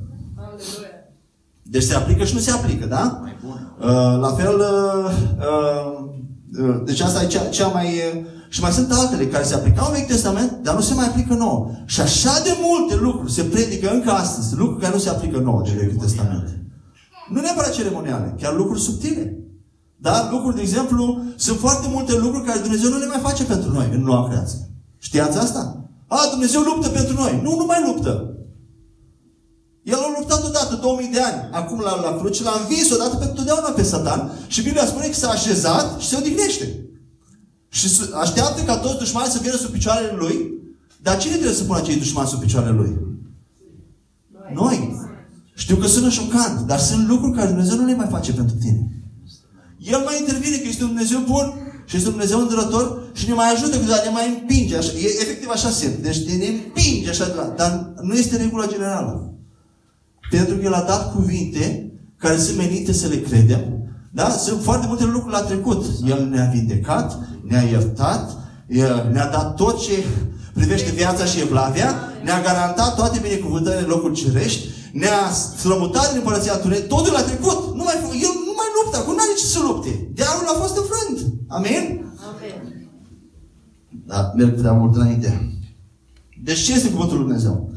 Aleluia. Deci se aplică și nu se aplică, da? Mai bună. Uh, la fel, uh, uh, uh, deci asta e cea, cea mai... Uh, și mai sunt altele care se aplicau în Vechi Testament, dar nu se mai aplică nouă. Și așa de multe lucruri se predică încă astăzi, lucruri care nu se aplică nouă din Vechiul Testament. Nu neapărat ceremoniale, chiar lucruri subtile. Dar lucruri, de exemplu, sunt foarte multe lucruri care Dumnezeu nu le mai face pentru noi în noua creație. Știați asta? A, Dumnezeu luptă pentru noi. Nu, nu mai luptă. El a luptat odată, 2000 de ani, acum la, la cruce, l-a învins odată pentru totdeauna pe Satan și Biblia spune că s-a așezat și se odihnește. Și s- așteaptă ca toți dușmanii să vină sub picioarele lui, dar cine trebuie să pună acei dușmani sub picioarele lui? Noi. Știu că sună șocant, dar sunt lucruri care Dumnezeu nu le mai face pentru tine. El mai intervine că este un Dumnezeu bun și este un Dumnezeu îndurător și ne mai ajută câteodată, ne mai împinge. Așa, e efectiv așa simt. Deci ne împinge așa de la, Dar nu este regula generală. Pentru că El a dat cuvinte care sunt menite să le credem. Da? Sunt foarte multe lucruri la trecut. El ne-a vindecat, ne-a iertat, El ne-a dat tot ce privește viața și evlavia, ne-a garantat toate binecuvântările în locuri cerești, ne-a strămutat din împărăția întuneric, totul la trecut. Nu mai, el nu mai luptă, acum nu are ce să lupte. Diavolul a fost înfrânt. Amin? Amen. Da, merg prea mult înainte. Deci ce este cuvântul lui Dumnezeu?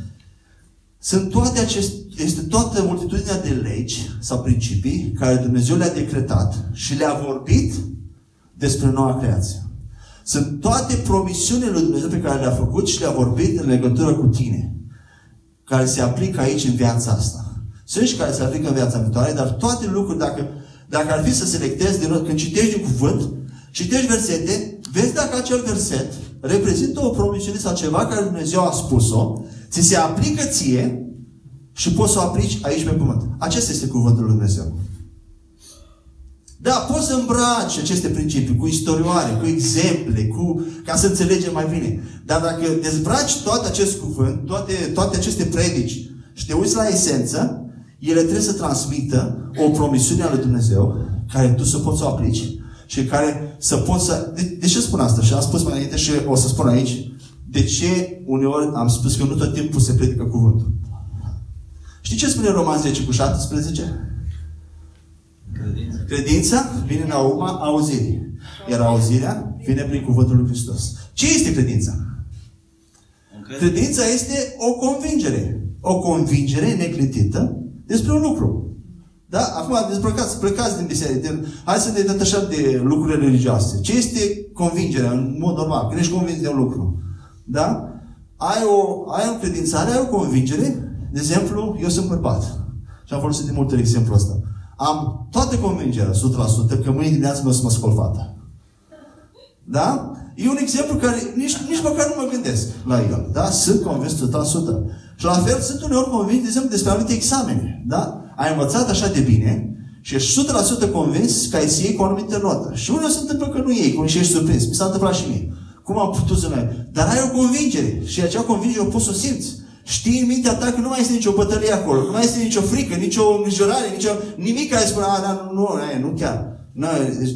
Sunt toate aceste, este toată multitudinea de legi sau principii care Dumnezeu le-a decretat și le-a vorbit despre noua creație. Sunt toate promisiunile lui Dumnezeu pe care le-a făcut și le-a vorbit în legătură cu tine. Care se aplică aici în viața asta. Sunt și care se aplică în viața viitoare, dar toate lucruri, dacă, dacă ar fi să selectezi din nou, când citești un cuvânt, citești versete, vezi dacă acel verset reprezintă o promisiune sau ceva care Dumnezeu a spus-o, ți se aplică ție și poți să o aplici aici pe pământ. Acesta este cuvântul lui Dumnezeu. Da, poți să îmbraci aceste principii cu istorioare, cu exemple, cu, ca să înțelegem mai bine. Dar dacă dezbraci tot acest cuvânt, toate, toate aceste predici și te uiți la esență, ele trebuie să transmită o promisiune a lui Dumnezeu care tu să poți să o aplici și care să poți să... De, de ce spun asta? Și am spus mai înainte și o să spun aici. De ce uneori am spus că nu tot timpul se predică cuvântul? Știi ce spune Roman 10 cu 17? Credința. Credința vine la urma auzirii. Iar auzirea vine prin cuvântul lui Hristos. Ce este credința? Încredere. Credința este o convingere. O convingere neclintită despre un lucru. Da? Acum, dezbrăcați, plecați din biserică. Din... Hai să ne detașăm de lucrurile religioase. Ce este convingerea în mod normal? Când ești convins de un lucru. Da? Ai o, ai o credințare, ai o convingere. De exemplu, eu sunt bărbat. Și am folosit de multe ori exemplul ăsta. Am toată convingerea, 100%, că mâine dimineață nu o să mă scol fata. Da? E un exemplu care nici, nici măcar nu mă gândesc la el. Da? Sunt convins 100%. Și la fel sunt uneori convins, de exemplu, despre anumite examene. Da? Ai învățat așa de bine și ești 100% convins că ai să iei cu o anumită notă. Și uneori se întâmplă că nu iei, cum și ești surprins. Mi s-a întâmplat și mie. Cum am putut să mai... Dar ai o convingere. Și acea convingere o poți să o simți. Știi în mintea ta că nu mai este nicio bătălie acolo, nu mai este nicio frică, nicio îngrijorare, nicio... nimic care spune, a, dar nu, nu, nu chiar. Nu, deci,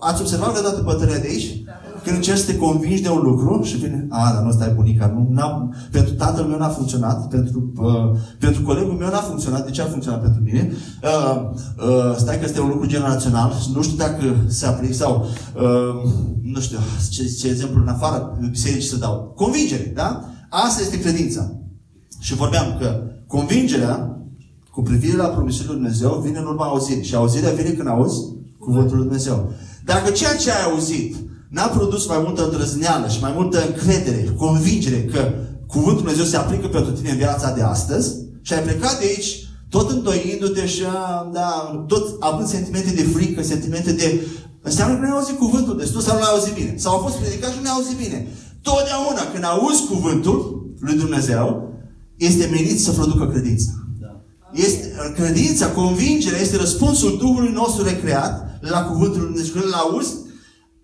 ați observat vreodată bătălia de aici? Când încerci să te convingi de un lucru și vine, a, dar nu stai bunica, nu, n-am, pentru tatăl meu n-a funcționat, pentru, uh, pentru colegul meu n-a funcționat, de ce a funcționat pentru mine? Uh, uh, stai că este un lucru generațional, nu știu dacă se aplică sau, uh, nu știu, ce, ce exemplu în afara bisericii să dau. Convingere, da? Asta este credința. Și vorbeam că convingerea cu privire la promisiunile lui Dumnezeu vine în urma auzirii. Și auzirea vine când auzi cuvântul lui Dumnezeu. Dacă ceea ce ai auzit n-a produs mai multă îndrăzneală și mai multă încredere, convingere că cuvântul lui Dumnezeu se aplică pentru tine în viața de astăzi și ai plecat de aici tot îndoindu-te și a, da, tot având sentimente de frică, sentimente de... Înseamnă că nu ai auzit cuvântul destul sau nu l-ai auzit bine. Sau a fost predicat și nu l-ai auzit bine. Totdeauna când auzi cuvântul lui Dumnezeu, este menit să producă credința. Da. Este, credința, convingerea este răspunsul Duhului nostru recreat la cuvântul lui Dumnezeu. Când îl auzi,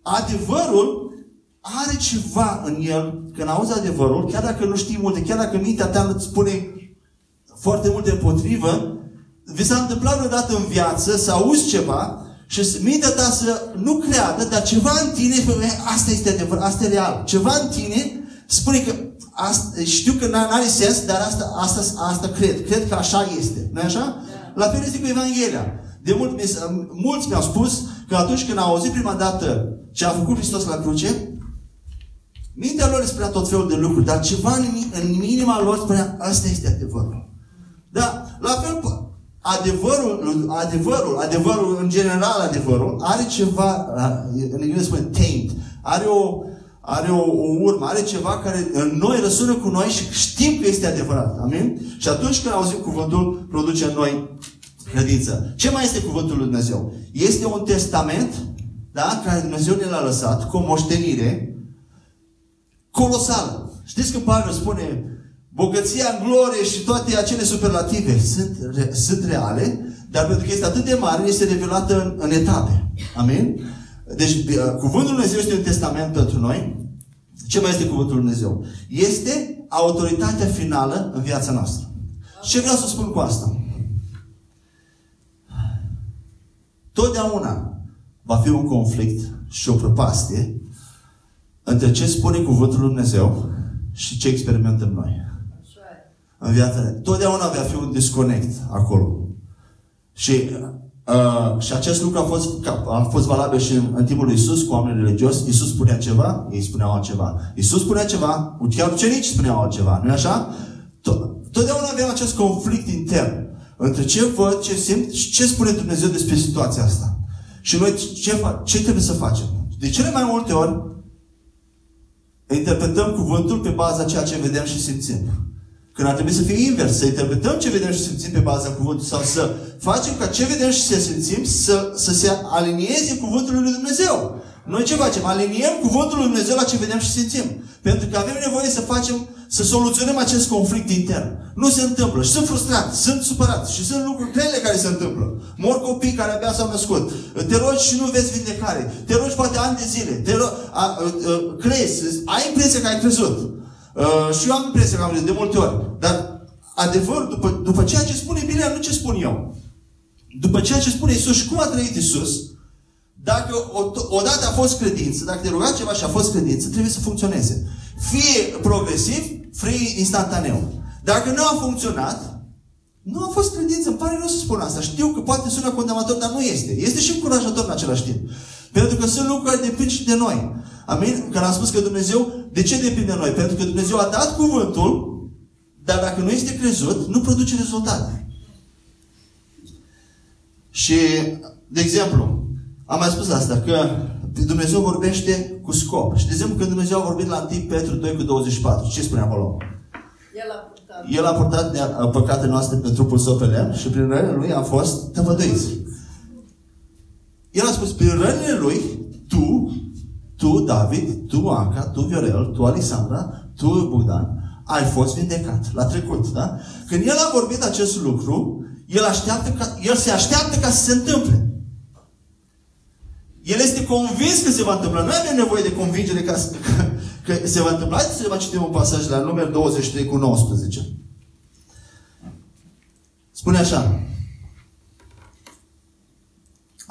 adevărul are ceva în el. Când auzi adevărul, chiar dacă nu știi multe, chiar dacă mintea ta îți spune foarte multe împotrivă, vi s-a întâmplat vreodată în viață să auzi ceva și mintea ta să nu creadă, dar ceva în tine, spune, asta este adevăr, asta e real. Ceva în tine spune că asta, știu că n-are sens, dar asta, asta, asta cred. Cred că așa este. nu așa? Da. La fel este cu Evanghelia. De mult, mulți mi-au spus că atunci când au auzit prima dată ce a făcut Hristos la cruce, mintea lor spunea tot felul de lucruri, dar ceva în, în inima lor spunea, asta este adevărul. Da, la fel, adevărul, adevărul, adevărul, în general adevărul, are ceva, în engleză spune taint, are o, are o, o urmă, are ceva care în noi răsună cu noi și știm că este adevărat. Amin? Și atunci când auzim cuvântul, produce în noi credință. Ce mai este cuvântul lui Dumnezeu? Este un testament, da, care Dumnezeu ne l-a lăsat cu o moștenire colosală. Știți că Pavel spune bogăția în glorie și toate acele superlative sunt, re, sunt reale, dar pentru că este atât de mare, este revelată în, în etape. Amin? Deci, cuvântul Lui Dumnezeu este un testament pentru noi. Ce mai este cuvântul Lui Dumnezeu? Este autoritatea finală în viața noastră. Ce vreau să spun cu asta? Totdeauna va fi un conflict și o prăpastie între ce spune cuvântul Lui Dumnezeu și ce experimentăm noi. În viața Totdeauna va fi un disconnect acolo. Și Uh, și acest lucru a fost, a fost valabil și în, în timpul lui Isus cu oamenii religioși. Isus spunea ceva, ei spuneau altceva. Isus spunea ceva, chiar ucenici spuneau altceva. nu așa? Totdeauna avem acest conflict intern între ce văd, ce simt și ce spune Dumnezeu despre situația asta. Și noi ce, ce trebuie să facem? De cele mai multe ori interpretăm cuvântul pe baza ceea ce vedem și simțim. Când ar trebui să fie invers, să interpretăm ce vedem și simțim pe baza cuvântului sau să facem ca ce vedem și să simțim să, să se alinieze cuvântul lui Dumnezeu. Noi ce facem? Aliniem cuvântul lui Dumnezeu la ce vedem și simțim. Pentru că avem nevoie să facem, să soluționăm acest conflict intern. Nu se întâmplă. Și sunt frustrat, sunt supărat și sunt lucruri grele care se întâmplă. Mor copii care abia s-au născut. Te rogi și nu vezi vindecare. Te rogi poate ani de zile. Te ro- a, a, a, crezi. Ai impresia că ai crezut. Uh, și eu am impresia că am crezut de multe ori. Dar adevărul, după, după ceea ce spune Biblia, nu ce spun eu. După ceea ce spune Isus și cum a trăit Isus, dacă o- odată a fost credință, dacă te rugat ceva și a fost credință, trebuie să funcționeze. Fie progresiv, fie instantaneu. Dacă nu a funcționat, nu a fost credință. Îmi pare rău să spun asta. Știu că poate sună condamnator, dar nu este. Este și încurajator în același timp. Pentru că sunt lucruri care depind și de noi. Amin? Când am spus că Dumnezeu, de ce depinde de noi? Pentru că Dumnezeu a dat cuvântul, dar dacă nu este crezut, nu produce rezultate. Și, de exemplu, am mai spus asta, că Dumnezeu vorbește cu scop. Și, de exemplu, când Dumnezeu a vorbit la 1 Petru 2 cu 24, ce spune acolo? El a purtat. El a purtat nea- păcatele noastre pe trupul său pe lemn și prin rănile lui am fost tămăduiți. El a spus, prin rănile lui, tu, tu, David, tu, Anca, tu, Viorel, tu, Alexandra, tu, Bogdan, ai fost vindecat. La trecut, da? Când el a vorbit acest lucru, el, așteaptă ca, el se așteaptă ca să se întâmple. El este convins că se va întâmpla. Noi avem nevoie de convingere ca să, că, că se va întâmpla. Haideți să mai citim un pasaj la număr 23 cu 19. Spune așa.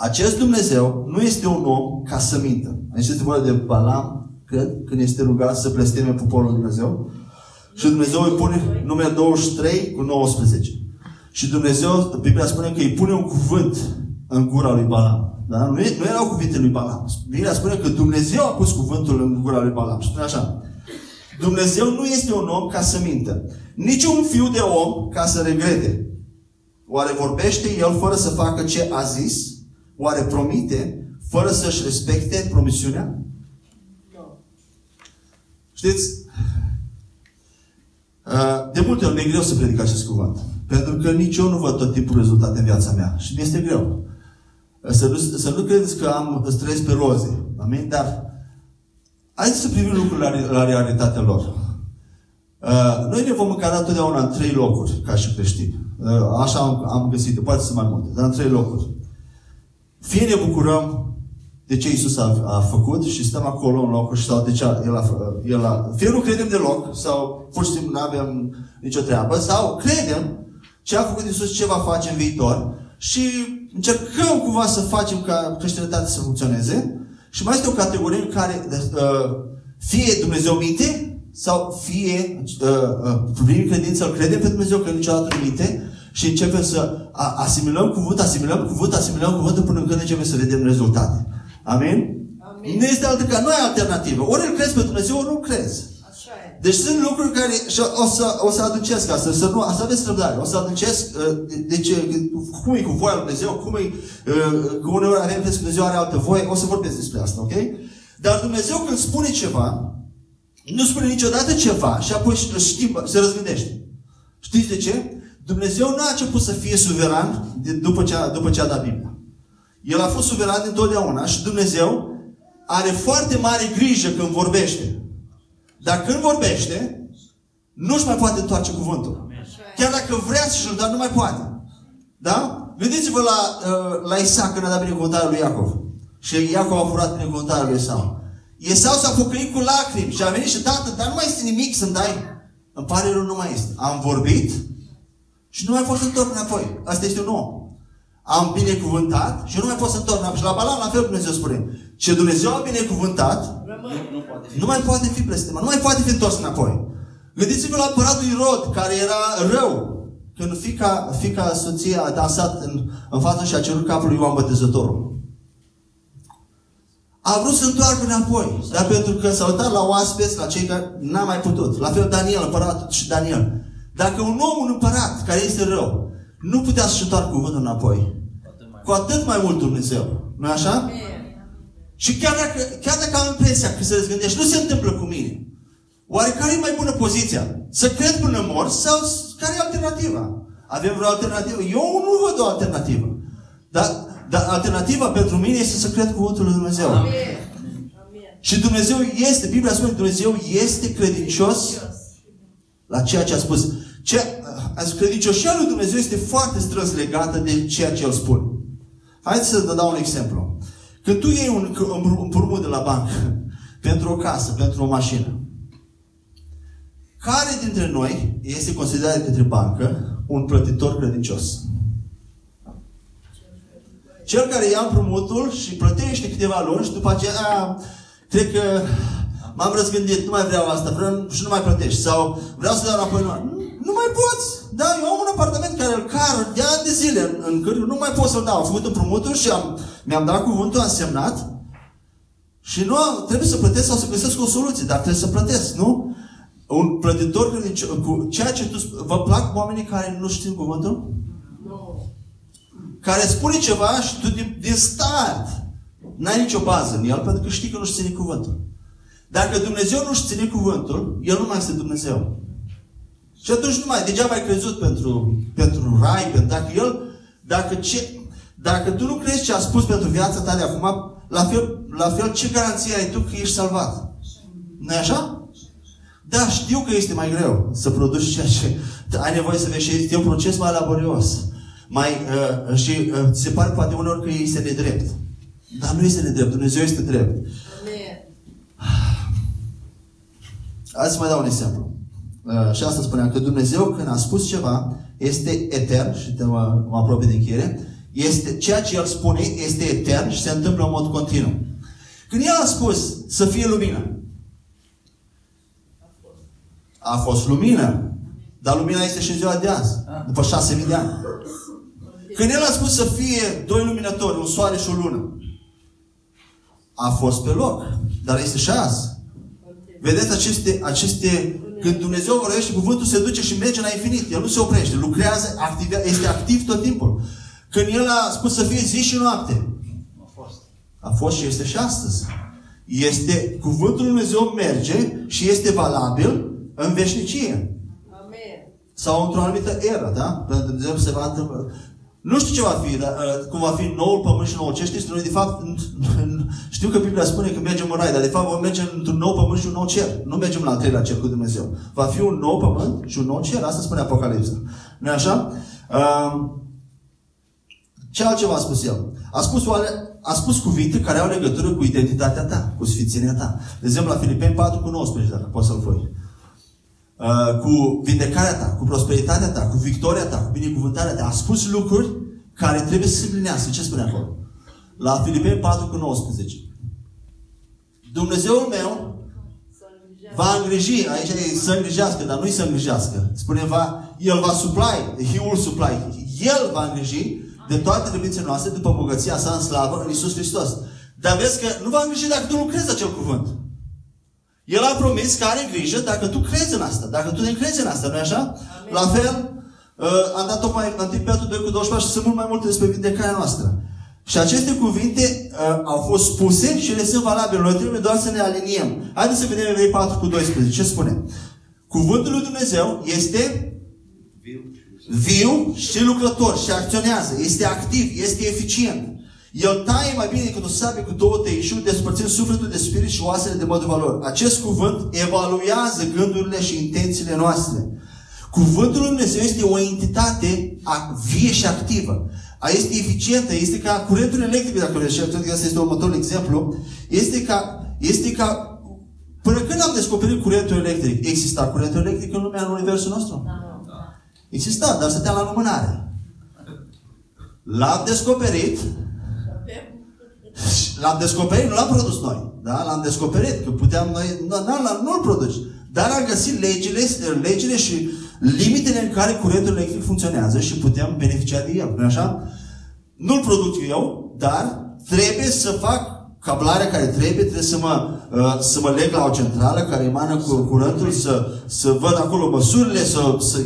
Acest Dumnezeu nu este un om ca să mintă. Aici este vorba de Balam, cred, când este rugat să blesteme poporul lui Dumnezeu. Și Dumnezeu îi pune numele 23 cu 19. Și Dumnezeu, Biblia spune că îi pune un cuvânt în gura lui Balam. Da? Nu, e- nu erau cuvintele lui Balam. Biblia spune că Dumnezeu a pus cuvântul în gura lui Balam. Și spune așa. Dumnezeu nu este un om ca să mintă. Nici un fiu de om ca să regrete. Oare vorbește el fără să facă ce a zis? Oare promite fără să-și respecte promisiunea? Nu. Știți, uh, de multe ori mi-e greu să predic acest cuvânt. Pentru că nici eu nu văd tot timpul rezultate în viața mea. Și mi este greu. Uh, Să nu, să nu credeți că am stres pe roze. Amin? Dar haideți să privim lucrurile la, la realitatea lor. Uh, noi ne vom încadra totdeauna în trei locuri, ca și creștini. Uh, așa am, am găsit, poate să mai multe, dar în trei locuri. Fie ne bucurăm de ce Isus a, a făcut și stăm acolo în locul și sau de ce a- el a, fă- el a... Fie nu credem deloc sau pur și simplu nu avem nicio treabă sau credem ce a făcut Isus, ce va face în viitor și încercăm cumva să facem ca creștinătatea să funcționeze. Și mai este o categorie în care uh, fie Dumnezeu minte sau fie uh, uh, prin credință îl credem pe Dumnezeu că niciodată nu minte și începem să a- asimilăm cuvânt, asimilăm cuvânt, asimilăm cuvântul până când începem să vedem rezultate. Amin? Amin. Nu este altă ca nu ai alternativă. Ori îl crezi pe Dumnezeu, ori nu crezi. Așa e. Deci sunt lucruri care și o să, o să aducesc asta, să, nu, să aveți răbdare, o să aducesc uh, de, de ce, cum e cu voia lui Dumnezeu, cum e, uh, că uneori avem impresia că Dumnezeu are altă voie, o să vorbesc despre asta, ok? Dar Dumnezeu când spune ceva, nu spune niciodată ceva și apoi își schimbă, se răzgândește. Știți de ce? Dumnezeu nu a început să fie suveran de, după, ce a, după ce a dat Biblia. El a fost suveran întotdeauna și Dumnezeu are foarte mare grijă când vorbește. Dar când vorbește, nu-și mai poate întoarce cuvântul. Așa e. Chiar dacă vrea să-și dar nu mai poate. Da? Gândiți-vă la, uh, la Isaac când a dat binecuvântarea lui Iacov. Și Iacov a furat binecuvântarea lui Esau. Esau s-a pocăit cu lacrimi și a venit și tată, dar nu mai este nimic să-mi dai. Îmi pare rău, nu mai este. Am vorbit și nu mai pot să întorc înapoi. Asta este un om. Am binecuvântat și nu mai pot să întorc înapoi. Și la Balam la fel Dumnezeu spune. Ce Dumnezeu a binecuvântat, Rămâne. Nu, nu poate fi. nu mai poate fi blestemat, nu mai poate fi întors înapoi. Gândiți-vă la împăratul Irod, care era rău. Când fica, fica soția a dansat în, în față și a cerut capul lui Ioan Botezătorul. A vrut să întoarcă înapoi. Dar pentru că s-a uitat la oaspeți, la cei care n-a mai putut. La fel Daniel, împăratul și Daniel. Dacă un om, un împărat, care este rău, nu putea să-și întoarcă cuvântul înapoi, Poate mai cu atât mai mult Dumnezeu. nu așa? Amin. Și chiar dacă, chiar dacă am impresia că se răzgândește, nu se întâmplă cu mine. Oare care e mai bună poziția? Să cred până mor sau care e alternativa? Avem vreo alternativă? Eu nu văd o alternativă. Dar, dar alternativa pentru mine este să cred cuvântul lui Dumnezeu. Amin. Amin. Și Dumnezeu este, Biblia spune, Dumnezeu este credincios la ceea ce a spus. Ce, a- credincioșia lui Dumnezeu este foarte strâns legată de ceea ce El spune. Haideți să vă dau un exemplu. Când tu iei un împr- împrumut de la bancă pentru o casă, pentru o mașină, care dintre noi este considerat de către bancă un plătitor credincios? Cel care ia împrumutul și plătește câteva luni și după aceea, a, cred că m-am răzgândit, nu mai vreau asta, vreau și nu mai plătești. Sau vreau să dau înapoi. Nu, nu mai poți. Da, eu am un apartament care îl car de ani de zile în, în cârciu, nu mai pot să-l dau. Am făcut împrumutul și am, mi-am dat cuvântul, am semnat și nu am, trebuie să plătesc sau să găsesc o soluție, dar trebuie să plătesc, nu? Un plătitor credincios, cu ceea ce tu, sp- vă plac oamenii care nu știu cuvântul? Nu. care spune ceva și tu din, din start n-ai nicio bază în el pentru că știi că nu-și ține cuvântul. Dacă Dumnezeu nu-și ține cuvântul, El nu mai este Dumnezeu. Și atunci nu mai, degeaba ai crezut pentru, pentru rai, pentru dacă El, dacă, ce, dacă tu nu crezi ce a spus pentru viața ta de acum, la fel, la fel ce garanție ai tu că ești salvat? nu așa? Da, știu că este mai greu să produci ceea ce ai nevoie să vezi și este un proces mai laborios. Mai, uh, și uh, se pare poate uneori că este nedrept. Dar nu este nedrept, Dumnezeu este drept. Amen. Hai să mai dau un exemplu. Uh, și asta spuneam, că Dumnezeu când a spus ceva, este etern, și te mă, mă apropii de încheiere, este, ceea ce El spune este etern și se întâmplă în mod continuu. Când El a spus să fie lumină, a fost lumină, dar lumina este și în ziua de azi, după șase mii de ani. Când El a spus să fie doi luminători, un soare și o lună, a fost pe loc, dar este și azi. Vedeți aceste, aceste când Dumnezeu vorbește, cuvântul se duce și merge la infinit. El nu se oprește, lucrează, activ, este activ tot timpul. Când El a spus să fie zi și noapte, A fost. a fost și este și astăzi. Este, cuvântul Lui Dumnezeu merge și este valabil în veșnicie. Amen. Sau într-o anumită eră, da? Pentru că Dumnezeu se va întâmpla. Nu știu ce va fi, dar, uh, cum va fi noul pământ și noul cer. Știți, noi de fapt, știu că Biblia spune că mergem în rai, dar de fapt vom merge într-un nou pământ și un nou cer. Nu mergem la al treilea cer cu Dumnezeu. Va fi un nou pământ și un nou cer. Asta spune Apocalipsa. nu așa? Uh, ce altceva a spus el? A spus, oale, a spus cuvinte care au legătură cu identitatea ta, cu sfințenia ta. De exemplu, la Filipeni 4 cu 19, dacă poți să-l pui. Uh, cu vindecarea ta, cu prosperitatea ta, cu victoria ta, cu binecuvântarea ta. A spus lucruri care trebuie să se împlinească. Ce spune acolo? La Filipeni 4 cu 19. Dumnezeul meu Să îngrijească. va îngriji, aici e să îngrijească, dar nu-i să îngrijească. Spune, va, El va supply, He will supply. El va îngriji de toate trebuințele noastre după bogăția sa în slavă în Isus Hristos. Dar vezi că nu va îngriji dacă tu nu crezi acel cuvânt. El a promis că are grijă dacă tu crezi în asta, dacă tu ne crezi în asta, nu așa? Amin. La fel, uh, am dat tocmai 1 Petru 2 cu 24 și sunt mult mai multe despre vindecarea noastră. Și aceste cuvinte uh, au fost spuse și ele sunt valabile. Noi trebuie doar să ne aliniem. Haideți să vedem Evrei 4 cu 12. Ce spune? Cuvântul lui Dumnezeu este Viu. viu și lucrător și acționează. Este activ, este eficient. El taie mai bine decât o sabie cu două tăișuri, despărțind sufletul de spirit și oasele de mod valor. Acest cuvânt evaluează gândurile și intențiile noastre. Cuvântul lui Dumnezeu este o entitate a- vie și activă. A este eficientă, este ca curentul electric, dacă vreți, și cred că asta este următorul exemplu, este ca, este ca Până când am descoperit curentul electric, exista curentul electric în lumea, în universul nostru? Exista, dar stătea la lumânare. L-am descoperit, Avem l-am descoperit, nu l-am produs noi. Da? L-am descoperit, că puteam noi, nu, nu, nu-l produci. Dar am găsit legile, legile și limitele în care curentul electric funcționează și putem beneficia de el. nu așa? Nu-l produc eu, dar trebuie să fac cablarea care trebuie, trebuie să mă, uh, să mă leg la o centrală care emană cu curentul, să, să văd acolo măsurile, să, să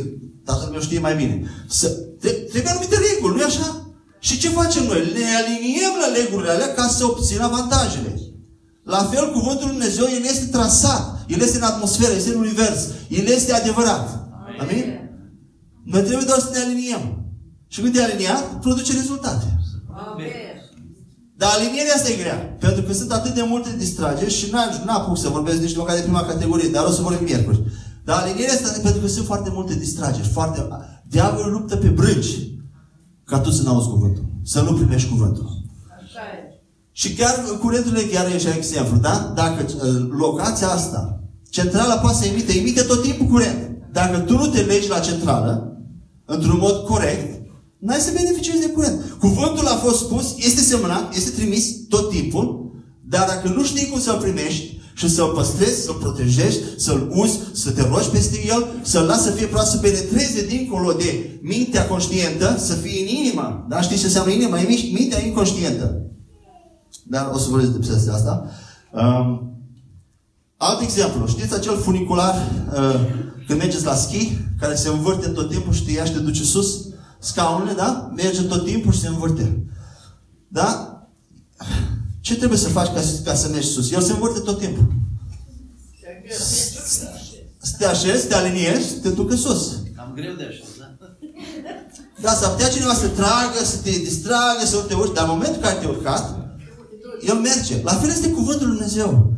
tatăl meu știe mai bine. Să, tre- trebuie anumite reguli, nu așa? Și ce facem noi? Ne aliniem la legurile alea ca să obțin avantajele. La fel, cuvântul Lui Dumnezeu, El este trasat, El este în atmosferă, este în univers, El este adevărat. Amin? Noi trebuie doar să ne aliniem. Și când te aliniat, produce rezultate. Amen. Dar alinierea asta e grea. Pentru că sunt atât de multe distrageri și n-am n-apuc să vorbesc nici măcar de prima categorie, dar o să vorbim miercuri. Dar alinierea asta, pentru că sunt foarte multe distrageri, foarte... Diavolul luptă pe brânci ca tu să n-auzi cuvântul. să nu primești cuvântul. Așa e. Și chiar curentul chiar e și exemplu, da? Dacă uh, locația asta, centrala poate să emite, emite tot timpul curent. Dacă tu nu te legi la centrală, într-un mod corect, n-ai să beneficiezi de curent. Cuvântul a fost spus, este semnat, este trimis tot timpul, dar dacă nu știi cum să-l primești și să-l păstrezi, să-l protejezi, să-l uzi, să te rogi peste el, să-l lași să fie prost, să penetreze dincolo de mintea conștientă, să fie în inimă. Da? Știți ce înseamnă inima? E mintea inconștientă. Dar o să vorbesc de peste asta. Um, alt exemplu. Știți acel funicular uh, când mergeți la schi, care se învârte tot timpul și te ia și te duce sus? Scaunele, da? Merge tot timpul și se învârte. Da? Ce trebuie să faci ca, ca să mergi sus? El se învârte tot timpul. Să te așezi, te aliniezi, te ducă sus. Cam greu de așa, da? Da, s-ar putea cineva să tragă, să te distragă, să nu te urci, dar în momentul în care te-ai urcat, el merge. La fel este cuvântul lui Dumnezeu.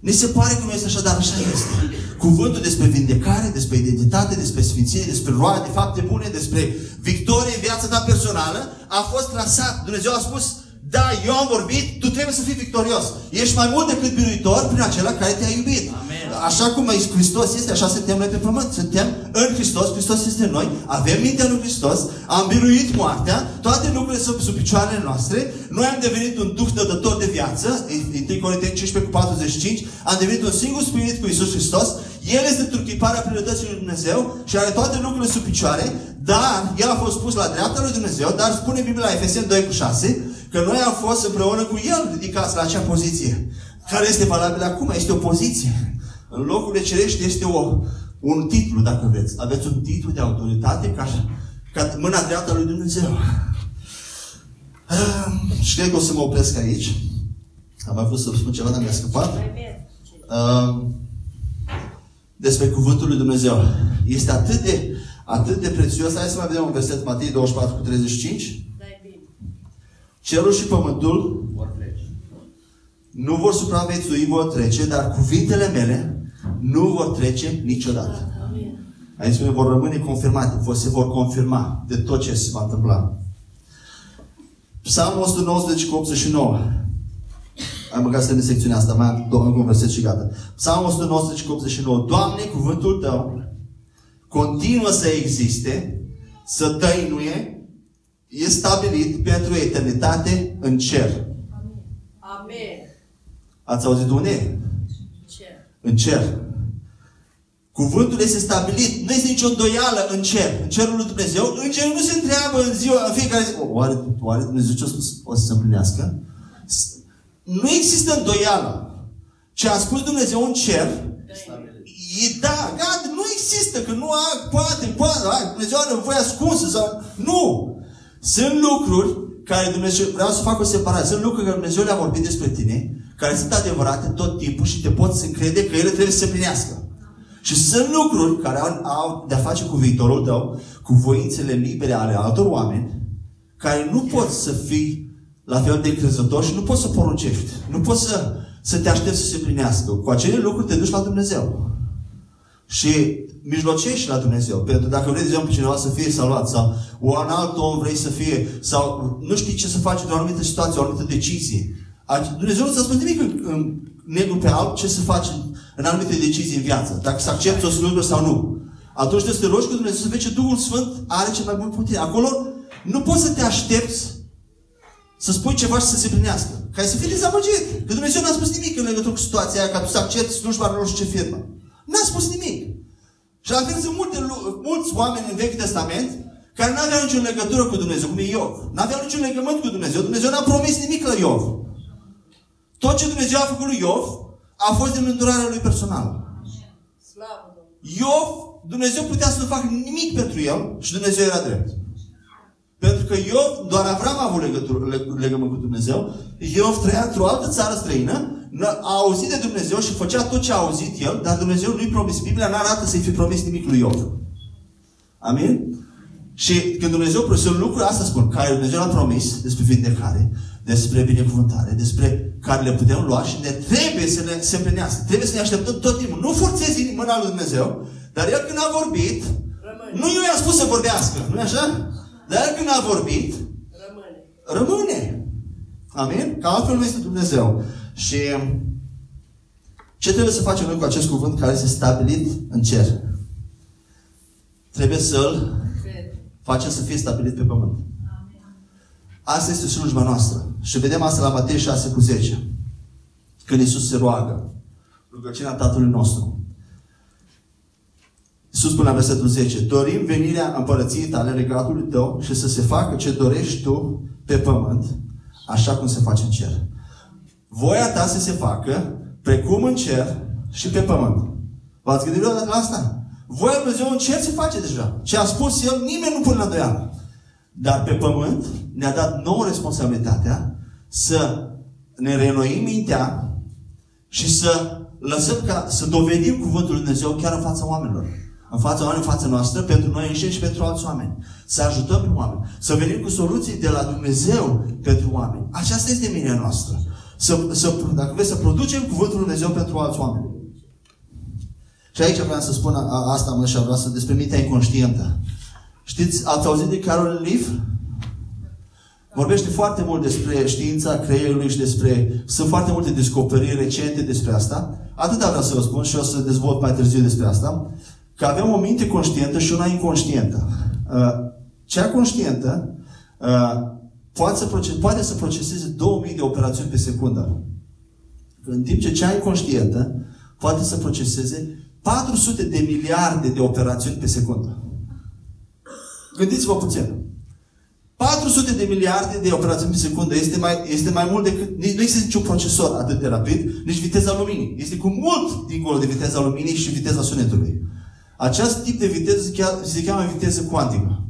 Ni se pare că nu este așa, dar așa este. Cuvântul despre vindecare, despre identitate, despre sfințenie, despre roade de fapte bune, despre victorie în viața ta personală, a fost trasat. Dumnezeu a spus, da, eu am vorbit, tu trebuie să fii victorios. Ești mai mult decât biruitor prin acela care te-a iubit. Amen. Așa cum Hristos este, așa suntem noi pe pământ. Suntem în Hristos, Hristos este în noi, avem mintea lui Hristos, am biruit moartea, toate lucrurile sunt sub picioarele noastre, noi am devenit un duh dătător de viață, 1 Corinteni 15 cu 45, am devenit un singur spirit cu Isus Hristos, El este turchiparea priorității lui Dumnezeu și are toate lucrurile sub picioare, dar El a fost pus la dreapta lui Dumnezeu, dar spune Biblia la Efeseni 2 cu 6, că noi am fost împreună cu El ridicați la acea poziție. Care este valabilă acum? Este o poziție. În locurile cerești este o, un titlu, dacă vreți. Aveți un titlu de autoritate ca, ca mâna dreaptă a lui Dumnezeu. Uh, și cred că o să mă opresc aici. Am mai vrut să spun ceva, dar mi-a scăpat. Mai merge. Uh, despre cuvântul lui Dumnezeu. Este atât de, atât de prețios. Hai să mai vedem un verset, Matei 24 cu 35. Dai bine. Cerul și pământul Vor plece. nu vor supraviețui, vor trece, dar cuvintele mele nu vor trece niciodată. Amin. Aici spune, vor rămâne confirmate, vor, se vor confirma de tot ce se va întâmpla. Psalmul 119 cu 89. Am băgat să în secțiunea asta, mai am două, încă un verset și gata. Psalmul 119 cu 89. Doamne, cuvântul Tău continuă să existe, să tăinuie, e stabilit pentru eternitate în cer. Amin. Ați auzit unde? Ce? În cer. Cuvântul este stabilit. Nu este nicio îndoială în cer. În cerul lui Dumnezeu. Îngerul nu se întreabă în ziua, în fiecare zi. Oare, oare Dumnezeu ce a spus? O să se împlinească? S- Nu există îndoială. Ce a spus Dumnezeu în cer, Stabilit. e da, gata, nu există, că nu a, poate, poate, a, Dumnezeu are nevoie ascunsă sau... Nu! Sunt lucruri care Dumnezeu, vreau să fac o separare, sunt lucruri care Dumnezeu le-a vorbit despre tine, care sunt adevărate tot timpul și te poți încrede că ele trebuie să se plinească. Și sunt lucruri care au, au de-a face cu viitorul tău, cu voințele libere ale altor oameni, care nu poți să fii la fel de încrezător și nu poți să poruncești. Nu poți să, să te aștepți să se plinească. Cu acele lucruri te duci la Dumnezeu. Și mijlocești la Dumnezeu. Pentru că dacă vrei, de exemplu, cineva să fie salvat sau un alt om vrei să fie sau nu știi ce să faci într-o anumită situație, o anumită decizie. A- Dumnezeu nu ți-a spus nimic în, în negru pe alb ce să faci în, în anumite decizii în viață. Dacă să accepti o slujbă sau nu. Atunci trebuie să te rogi cu Dumnezeu să vezi ce Duhul Sfânt are ce mai bun putere. Acolo nu poți să te aștepți să spui ceva și să se plinească. Ca să fii dezamăgit. Că Dumnezeu n-a spus nimic în legătură cu situația aia, ca tu să accepti slujba lui nu știu ce firmă. N-a spus nimic. Și la fel sunt multe, lu- mulți oameni în Vechiul Testament care nu aveau nicio legătură cu Dumnezeu, cum e Iov. Nu aveau niciun legământ cu Dumnezeu. Dumnezeu n-a promis nimic la Iov. Tot ce Dumnezeu a făcut lui Iov a fost din îndurarea lui personală. Slavă Domnului. Iov, Dumnezeu putea să nu facă nimic pentru el și Dumnezeu era drept. Pentru că Iov, doar Avram a avut legătură, leg- legământ cu Dumnezeu. Iov trăia într-o altă țară străină, n- a auzit de Dumnezeu și făcea tot ce a auzit el, dar Dumnezeu nu-i promis. Biblia nu arată să-i fi promis nimic lui Iov. Amin? Și când Dumnezeu, sunt lucruri, asta spun, care Dumnezeu a promis despre vindecare, despre binecuvântare, despre care le putem lua și ne trebuie să ne se împlinească. Trebuie să ne așteptăm tot timpul. Nu forțezi mâna lui Dumnezeu, dar El când a vorbit, Rămâne. nu eu i-am spus să vorbească, nu așa? Dar El când a vorbit, Rămâne. rămâne. Amin? Că altfel nu este Dumnezeu. Și ce trebuie să facem noi cu acest cuvânt care este stabilit în cer? Trebuie să-l Cred. facem să fie stabilit pe pământ. Asta este slujba noastră. Și vedem asta la Matei 6 cu 10. Când Iisus se roagă. Rugăciunea Tatălui nostru. Iisus spune la versetul 10. Dorim venirea împărăției tale, regatului tău și să se facă ce dorești tu pe pământ, așa cum se face în cer. Voia ta să se facă precum în cer și pe pământ. V-ați gândit vreodată la asta? Voia lui Dumnezeu în cer se face deja. Ce a spus El, nimeni nu pune la îndoială. Dar pe pământ ne-a dat nouă responsabilitatea să ne reînnoim mintea și să lăsăm ca să dovedim cuvântul lui Dumnezeu chiar în fața oamenilor. În fața oamenilor, în fața noastră, pentru noi înșine și pentru alți oameni. Să ajutăm pe oameni. Să venim cu soluții de la Dumnezeu pentru oameni. Aceasta este menirea noastră. Să, să, dacă vreți să producem cuvântul lui Dumnezeu pentru alți oameni. Și aici vreau să spun a, asta, mă, și vreau să despre mintea inconștientă. Știți, ați auzit de Carol Leaf? Vorbește foarte mult despre știința creierului și despre... Sunt foarte multe descoperiri recente despre asta. Atâta vreau să vă spun și o să dezvolt mai târziu despre asta. Că avem o minte conștientă și una inconștientă. Uh, Cea conștientă uh, poate să, proces, poate să proceseze 2000 de operațiuni pe secundă. În timp ce cea inconștientă poate să proceseze 400 de miliarde de operațiuni pe secundă. Gândiți-vă puțin. 400 de miliarde de operațiuni pe secundă este mai, este mai mult decât... Nici, nu există niciun procesor atât de rapid, nici viteza luminii. Este cu mult dincolo de viteza luminii și viteza sunetului. Acest tip de viteză se cheamă, se cheamă viteză cuantică,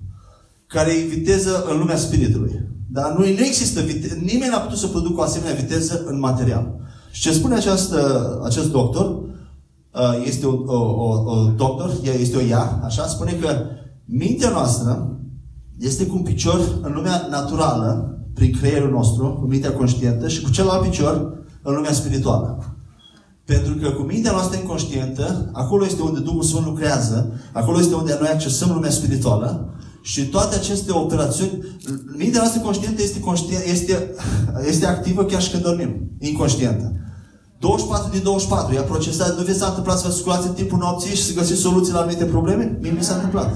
care e viteză în lumea spiritului. Dar nu, nu există viteză, nimeni n-a putut să producă o asemenea viteză în material. Și ce spune această, acest doctor, uh, este o, o, o, o doctor, ea este o ea, așa, spune că mintea noastră este cu un picior în lumea naturală, prin creierul nostru, cu mintea conștientă, și cu celălalt picior în lumea spirituală. Pentru că cu mintea noastră inconștientă, acolo este unde Duhul Sfânt lucrează, acolo este unde noi accesăm lumea spirituală și toate aceste operațiuni, mintea noastră conștientă este, conștient, este, este activă chiar și când dormim, inconștientă. 24 din 24, ea procesează, nu vi s-a întâmplat să vă sculați în timpul nopții și să găsiți soluții la anumite probleme? Mie mi s-a întâmplat.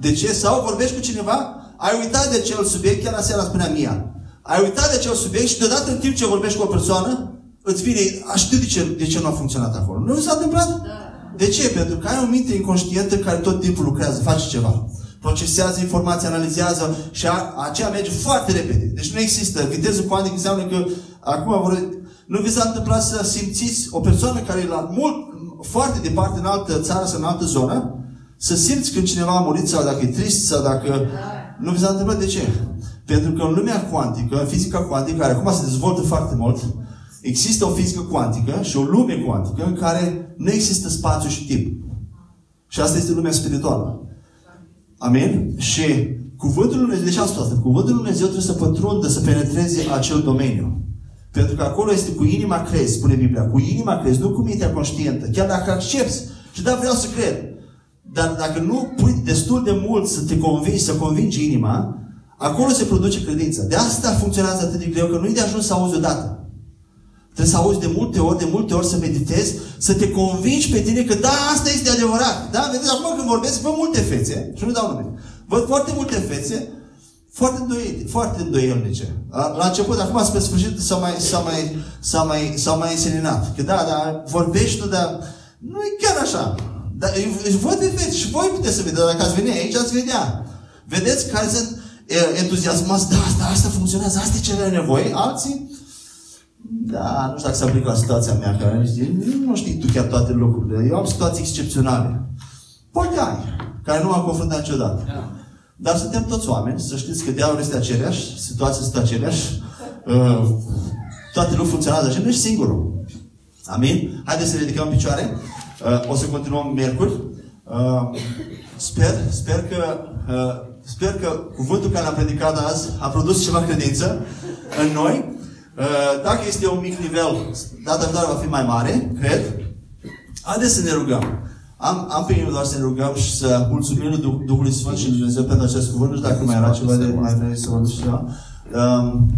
De ce? Sau vorbești cu cineva, ai uitat de acel subiect, chiar aseară spunea Mia. Ai uitat de acel subiect și deodată în timp ce vorbești cu o persoană, îți vine, aș știu de ce, de ce nu a funcționat acolo. Nu vi s-a întâmplat? Da. De ce? Pentru că ai o minte inconștientă care tot timpul lucrează, face ceva. Procesează informația, analizează și a, aceea merge foarte repede. Deci nu există. Viteză cuantică înseamnă că acum vor, nu vi s-a întâmplat să simțiți o persoană care e la mult, foarte departe în altă țară sau în altă zonă, să simți când cineva a murit sau dacă e trist sau dacă... Nu vi s-a întâmplat de ce? Pentru că în lumea cuantică, în fizica cuantică, care acum se dezvoltă foarte mult, există o fizică cuantică și o lume cuantică în care nu există spațiu și timp. Și asta este lumea spirituală. Amin? Și cuvântul lui Dumnezeu, de ce am spus asta? Cuvântul lui Dumnezeu trebuie să pătrundă, să penetreze acel domeniu. Pentru că acolo este cu inima crezi, spune Biblia. Cu inima crezi, nu cu mintea conștientă. Chiar dacă accepti și da, vreau să cred. Dar dacă nu pui destul de mult să te convingi, să convingi inima, acolo se produce credința. De asta funcționează atât de greu, că nu-i de ajuns să auzi odată. Trebuie să auzi de multe ori, de multe ori să meditezi, să te convingi pe tine că da, asta este adevărat. Da? Vedeți, acum când vorbesc, văd multe fețe, și nu dau nume. Văd foarte multe fețe, foarte îndoielnice, foarte îndoielnice. La, la început, acum spre sfârșit s-a mai, s-a mai, s-a mai, s-a mai înseninat. Că da, da, vorbești tu, dar nu e chiar așa. Dar își văd pe fețe și voi puteți să vedeți. Dacă ați veni aici, ați vedea. Vedeți care sunt e, entuziasmați, da, asta, asta funcționează, asta e ce are nevoie. Alții, da, nu știu dacă se aplică la situația mea, care nu, nu știi tu chiar toate lucrurile. Eu am situații excepționale. Poate ai, care nu m-am confruntat niciodată. Da. Dar suntem toți oameni, să știți că diavolul este aceleași, situația este aceleași, uh, toate nu funcționează așa, nu ești singurul. Amin? Haideți să ridicăm în picioare. Uh, o să continuăm miercuri. Uh, sper, sper că, uh, sper că cuvântul care l-am predicat azi a produs ceva credință în noi. Uh, dacă este un mic nivel, data viitoare va fi mai mare, cred. Haideți să ne rugăm. Am, am pe inimă doar să ne rugăm și să mulțumim lui Duh- Duhului Sfânt și lui Dumnezeu pentru acest cuvânt. Nu știu dacă mai era ceva de mai vrei să vorbim ceva. um,